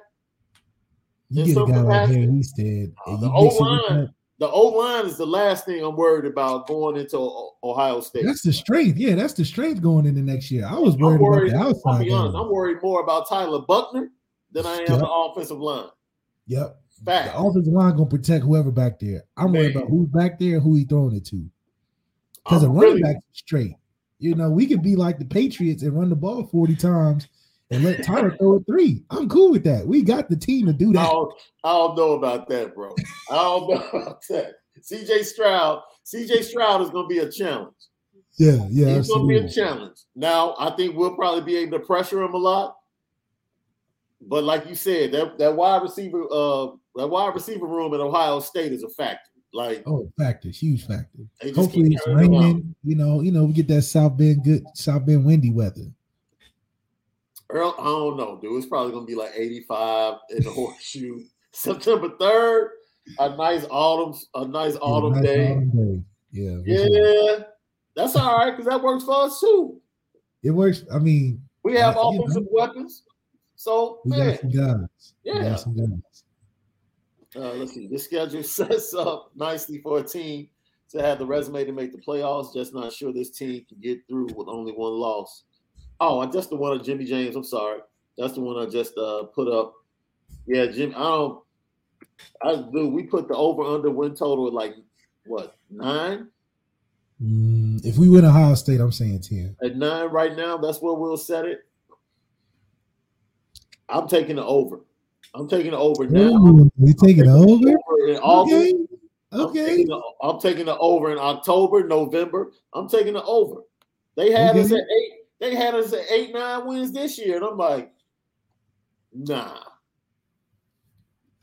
You get a guy like Harry Hiestand. Uh, the O line, the O line is the last thing I'm worried about going into Ohio State. That's the strength. Yeah, that's the strength going into next year. I was worried, worried about the outside. Honest, I'm worried more about Tyler Buchner than I am yep. the offensive line. Yep. Fact. The offensive line gonna protect whoever back there. I'm Man. worried about who's back there and who he throwing it to. Because a running really, back straight. You know, we could be like the Patriots and run the ball 40 times and let Tyler throw a three. I'm cool with that. We got the team to do that. I don't, I don't know about that, bro. I don't know about that. CJ Stroud, CJ Stroud is going to be a challenge. Yeah, yeah, he's going to be a challenge. Now, I think we'll probably be able to pressure him a lot. But like you said, that, that wide receiver, uh, that wide receiver room at Ohio State is a factor. Like oh, factor, huge factor. Hopefully it's raining. You know, you know, we get that South Bend good, South Bend windy weather. Earl, I don't know, dude. It's probably gonna be like 85 in the horseshoe. September 3rd, a nice autumn, a nice autumn, nice day. autumn day. Yeah. Yeah. Sure. That's all right, because that works for us too. It works. I mean, we have uh, offensive you know, weapons. So we man, got some guys. Yeah. some guys. Uh, let's see. This schedule sets up nicely for a team to have the resume to make the playoffs. Just not sure this team can get through with only one loss. Oh, that's the one of Jimmy James. I'm sorry. That's the one I just uh, put up. Yeah, Jim. I don't. I do. We put the over under win total at like what nine? Mm, if we win Ohio State, I'm saying ten. At nine right now, that's where we'll set it. I'm taking the over. I'm taking the over now. Ooh, you taking the over? over in August. Okay. okay. I'm taking, the, I'm taking the over in October, November. I'm taking the over. They had okay. us at eight they had us at eight, nine wins this year, and I'm like, nah.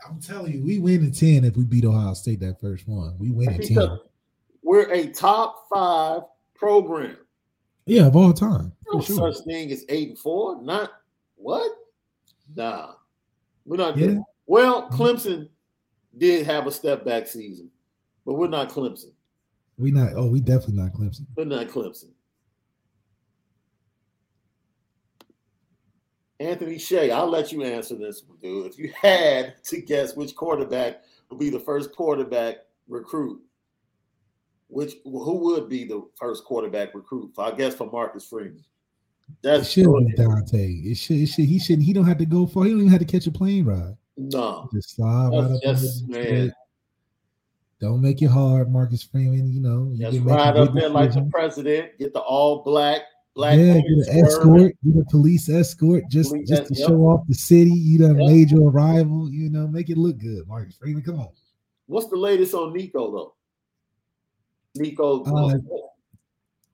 I'm telling you, we win in 10 if we beat Ohio State that first one. We win in 10. We're a top five program. Yeah, of all time. No sure. such thing as eight and four. Not what? Nah. We're not yeah. Well. Clemson did have a step back season, but we're not Clemson. We not, oh, we definitely not Clemson. We're not Clemson. Anthony Shea, I'll let you answer this, dude. If you had to guess which quarterback would be the first quarterback recruit, which who would be the first quarterback recruit? I guess for Marcus Freeman. That's it should be Dante. It should, it should. He shouldn't. He don't have to go far. He don't even have to catch a plane ride. No, just slide right up. Man. Don't make it hard, Marcus Freeman. You know, you just ride up there like the president. Get the all black Black yeah, get an escort, get a police escort just police just to show off the city. You done yep. made your arrival. You know, make it look good, Marcus Freeman. Come on. What's the latest on Nico though? Nico, uh,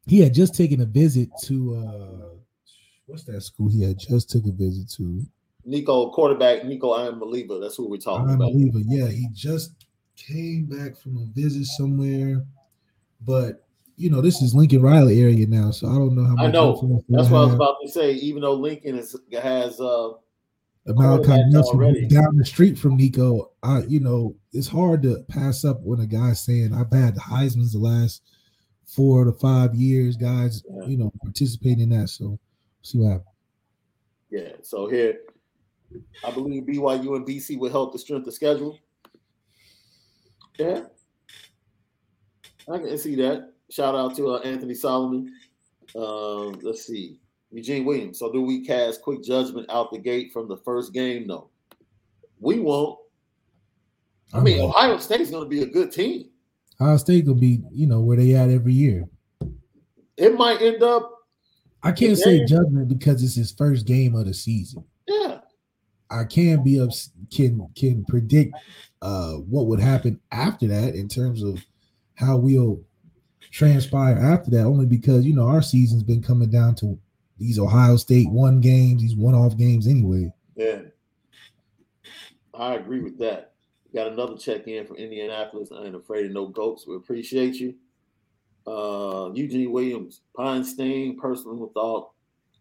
he had just taken a visit to uh what's that school? He had just took a visit to. Nico quarterback Nico Iamaleava. That's who we're talking I'm about. Believer. Yeah, he just came back from a visit somewhere, but you know, this is Lincoln Riley area now, so I don't know how much. I know. That's what. I was about to say. Even though Lincoln is, has uh, Malachi Nelson down the street from Nico, I you know it's hard to pass up when a guy's saying I've had the Heisman's the last four to five years, guys. Yeah. You know, participating in that. So see what happens. Yeah. So here, I believe BYU and BC will help the strength of schedule. Yeah, I can see that. Shout out to uh, Anthony Solomon. Um, let's see. Eugene Williams. So do we cast quick judgment out the gate from the first game? No. We won't. I mean, Ohio State's going to be a good team. Ohio State will be, you know, where they at every year. It might end up. I can't say judgment because it's his first game of the season. Yeah. I can be up can can predict uh what would happen after that in terms of how we'll transpire after that, only because you know our season's been coming down to these Ohio State one games, these one-off games anyway. Yeah, I agree with that. Got another check in from Indianapolis. I ain't afraid of no goats. We appreciate you. Uh, Eugene Williams, Pine Stain, personal thought,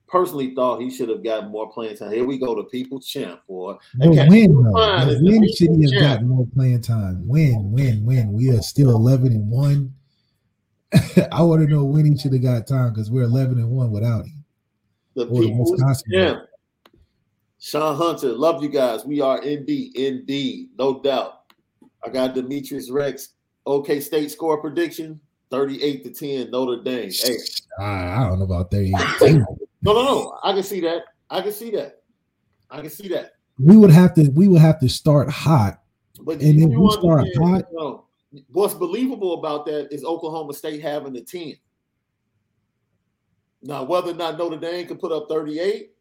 personally thought he should have gotten more playing time. Here we go, to people champ, boy. But Okay, when though? fine, But it's the should he have gotten more playing time? When, when, when? We are still eleven and one. I want to know when he should have got time because we're eleven and one without him. The Or Wisconsin champ. Sean Hunter, love you guys. We are indeed, indeed, no doubt. I got Demetrius Rex, OK State score prediction 38 to 10, Notre Dame. Hey, I, I don't know about that. no, no, no. I can see that. I can see that. I can see that. we would have to. We would have to start hot. But And if we start hot- what's believable about that is Oklahoma State having the 10. Now, whether or not Notre Dame can put up 38,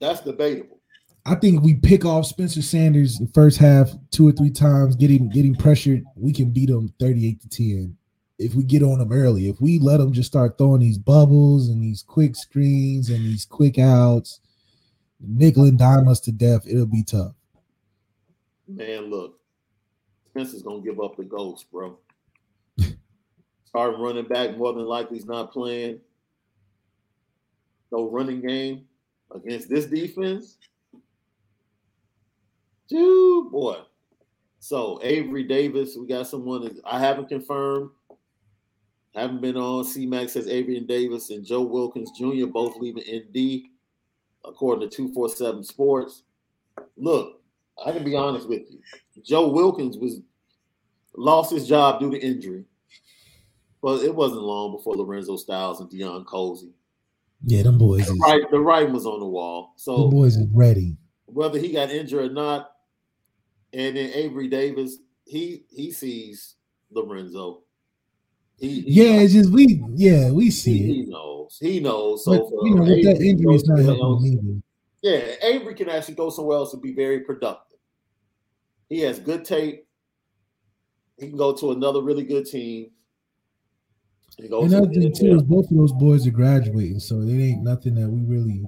that's debatable. I think we pick off Spencer Sanders the first half two or three times, getting getting pressured. We can beat them thirty-eight to ten if we get on them early. If we let them just start throwing these bubbles and these quick screens and these quick outs, nickel and dime us to death, it'll be tough. Man, look, Spencer's gonna give up the ghost, bro. Starting running back, more than likely he's not playing. No running game against this defense. Dude, boy. So Avery Davis, we got someone that I haven't confirmed. Haven't been on. C-Max says Avery and Davis and Joe Wilkins Jr. both leaving ND, according to 247 Sports. Look, I can be honest with you. Joe Wilkins was lost his job due to injury. But it wasn't long before Lorenzo Styles and Deion Colzie. Yeah, them boys is Right, the writing was on the wall. So boys is ready. whether he got injured or not, and then Avery Davis, he he sees Lorenzo. He, he Yeah, it's just we yeah, we he, see it. he knows. He knows. But So for you know, with that injury, it's not helping him. Yeah, Avery can actually go somewhere else and be very productive. He has good tape. He can go to another really good team. And Another thing too is both of those boys are graduating, so it ain't nothing that we really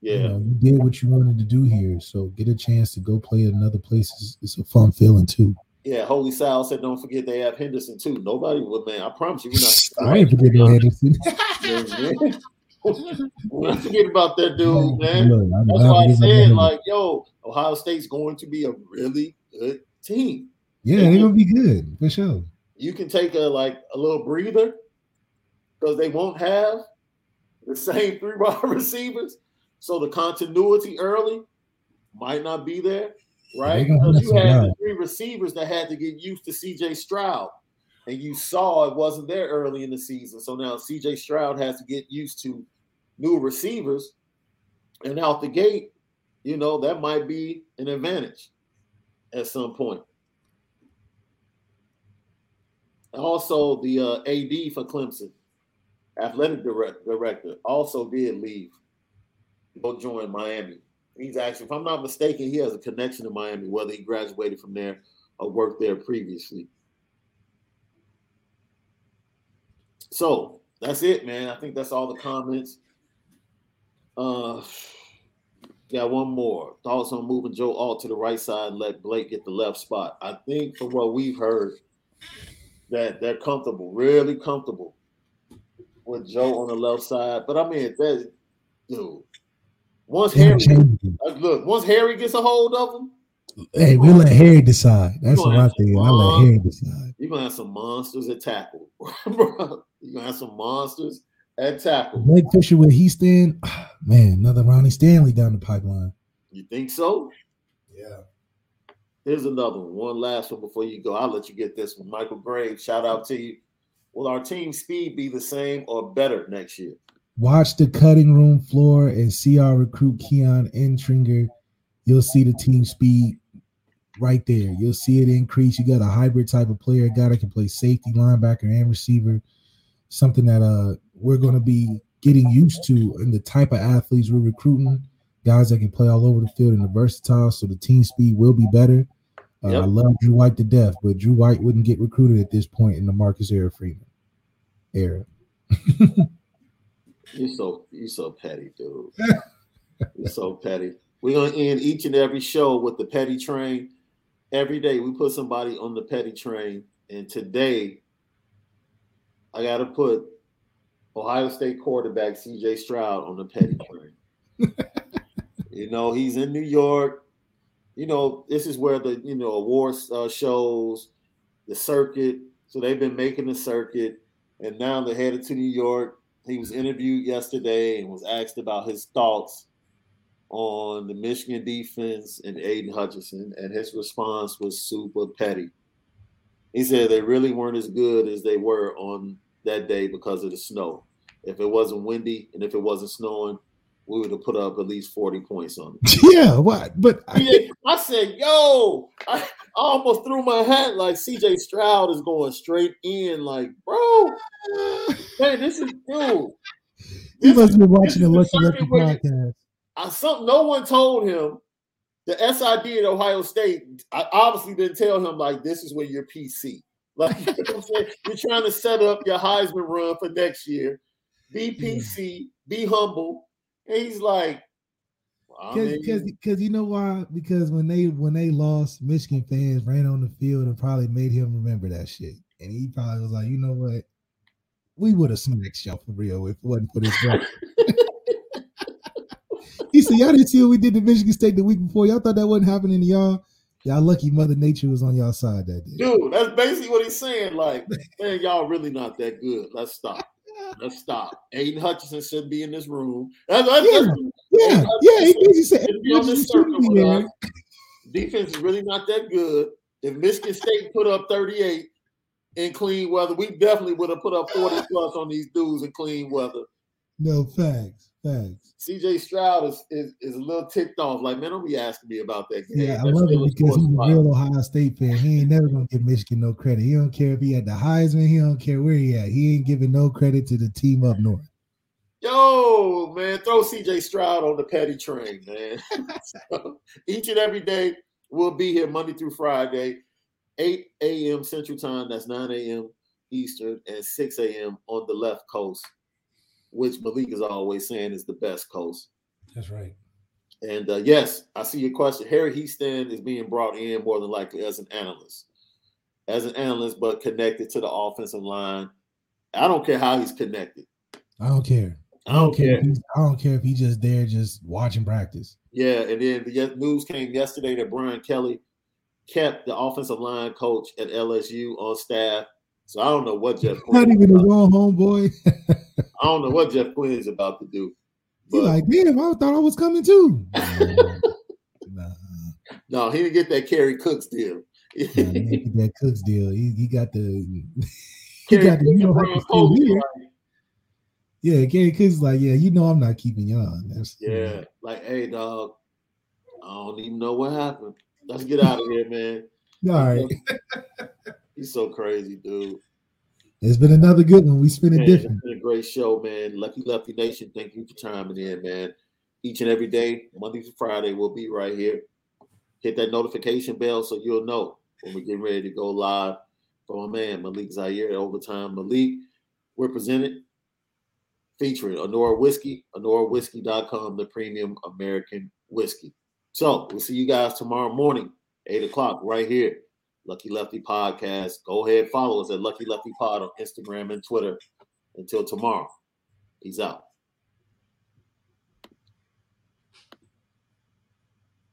Yeah, You know, you did what you wanted to do here, so get a chance to go play at another place. It's, it's a fun feeling too. yeah. Holy Sal said, "Don't forget they have Henderson too." Nobody would, man. I promise you, we're not. I ain't forgetting Henderson. Man. We're not forgetting about that dude, man. Look, That's why I said, like, yo, Ohio State's going to be a really good team. yeah, they're gonna be good for sure. You can take a like a little breather because they won't have the same three wide receivers. So the continuity early might not be there, right? Because you had the three receivers that had to get used to CJ Stroud. And you saw it wasn't there early in the season. So now CJ Stroud has to get used to new receivers. And out the gate, you know, that might be an advantage at some point. Also, the uh, AD for Clemson, athletic direct, director, also did leave, go join Miami. He's actually, if I'm not mistaken, he has a connection to Miami, whether he graduated from there or worked there previously. So that's it, man. I think that's all the comments. Uh, got one more. Thoughts on moving Joe Alt to the right side and let Blake get the left spot. I think from what we've heard, that they're comfortable, really comfortable with Joe on the left side. But I mean, that dude, once Harry uh, look, once Harry gets a hold of him, Hey, we let Harry decide. That's what I think. I let. Harry decide. you're gonna have some monsters at tackle, bro. You're gonna have some monsters at tackle. Blake Fisher where he stand, man, another Ronnie Stanley down the pipeline. You think so? Yeah. Here's another one. One last one before you go. I'll let you get this one. Michael Graves, shout out to you. Will our team speed be the same or better next year? Watch the cutting room floor and see our recruit Keon Entringer. You'll see the team speed right there. You'll see it increase. You got a hybrid type of player, a guy that can play safety, linebacker, and receiver. Something that uh we're going to be getting used to and the type of athletes we're recruiting. Guys that can play all over the field and are versatile, so the team speed will be better. Uh, Yep. I love Drew White to death, but Drew White wouldn't get recruited at this point in the Marcus Era Freeman era. You're so you're so petty, dude. you're so petty. We're gonna end each and every show with the petty train. Every day we put somebody on the petty train, and today I gotta put Ohio State quarterback CJ Stroud on the petty train. you know, he's in New York. You know, this is where the you know awards uh, shows, the circuit. So they've been making the circuit, and now they're headed to New York. He was interviewed yesterday and was asked about his thoughts on the Michigan defense and Aidan Hutchinson, and his response was super petty. He said they really weren't as good as they were on that day because of the snow. If it wasn't windy and if it wasn't snowing, we would have put up at least 40 points on it. Yeah, what? But I, I said, yo, I, almost threw my hat like CJ Stroud is going straight in, like, bro, man, this is dude. He must be watching the Lucky Lefty podcast. I, some, no one told him the SID at Ohio State. I obviously didn't tell him like this is where your PC. Like you know you're trying to set up your Heisman run for next year. Be PC, be humble. And he's like, because because you know why? Because when they when they lost, Michigan fans ran on the field and probably made him remember that shit. And he probably was like, you know what? We would have smacked y'all for real if it wasn't for this. he said, Y'all didn't see what we did to Michigan State the week before. Y'all thought that wasn't happening to y'all. Y'all lucky Mother Nature was on y'all side that day. Dude, that's basically what he's saying. Like, man, y'all really not that good. Let's stop. Let's stop. Aidan Hutchinson should be in this room. That's, that's, yeah, that's, yeah, yeah. He basically said be on this circle us. Defense is really not that good. If Michigan State put up 38 in clean weather, we definitely would have put up 40 plus on these dudes in clean weather. No facts. Thanks. CJ Stroud is, is, is a little ticked off. Like, man, don't be asking me about that game. Yeah, I love it because he's a real Ohio State fan. He ain't never gonna give Michigan no credit. He don't care if he had the Heisman. He don't care where he at. He ain't giving no credit to the team up north. Yo, man, throw CJ Stroud on the petty train, man. so, each and every day we'll be here Monday through Friday, 8 a.m. Central Time. That's 9 a.m. Eastern and 6 a.m. on the left coast which Malik is always saying is the best coast. That's right. And uh, yes, I see your question. Harry Hiestand is being brought in more than likely as an analyst, as an analyst, but connected to the offensive line. I don't care how he's connected. I don't care. I don't, care. care. I don't care if he's just there, just watching practice. Yeah, and then the news came yesterday that Brian Kelly kept the offensive line coach at LSU on staff so I don't know what Jeff. Not even a wrong homeboy. I don't know what Jeff Quinn is about to do. But, like, damn, I thought I was coming too. nah. No, he didn't get that Kerry Cooks deal. nah, that Cooks deal. He, he got the he got the you know how. Yeah, Kerry Cooks like, yeah, you know I'm not keeping you on. That's yeah, like, hey dog, I don't even know what happened. Let's get out of here, man. All right. He's so crazy, dude. It's been another good one. We spin it different. It's been a great show, man. Lucky Lucky Nation, thank you for chiming in, man. Each and every day, Monday to Friday, we'll be right here. Hit that notification bell so you'll know when we're getting ready to go live for my man Malik Zaire at Overtime Malik. We're presented featuring Anora Whiskey, AnoraWhiskey.com, the premium American whiskey. So we'll see you guys tomorrow morning, 8 o'clock, right here Lucky Lefty Podcast. Go ahead, follow us at Lucky Lefty Pod on Instagram and Twitter. Until tomorrow, peace out.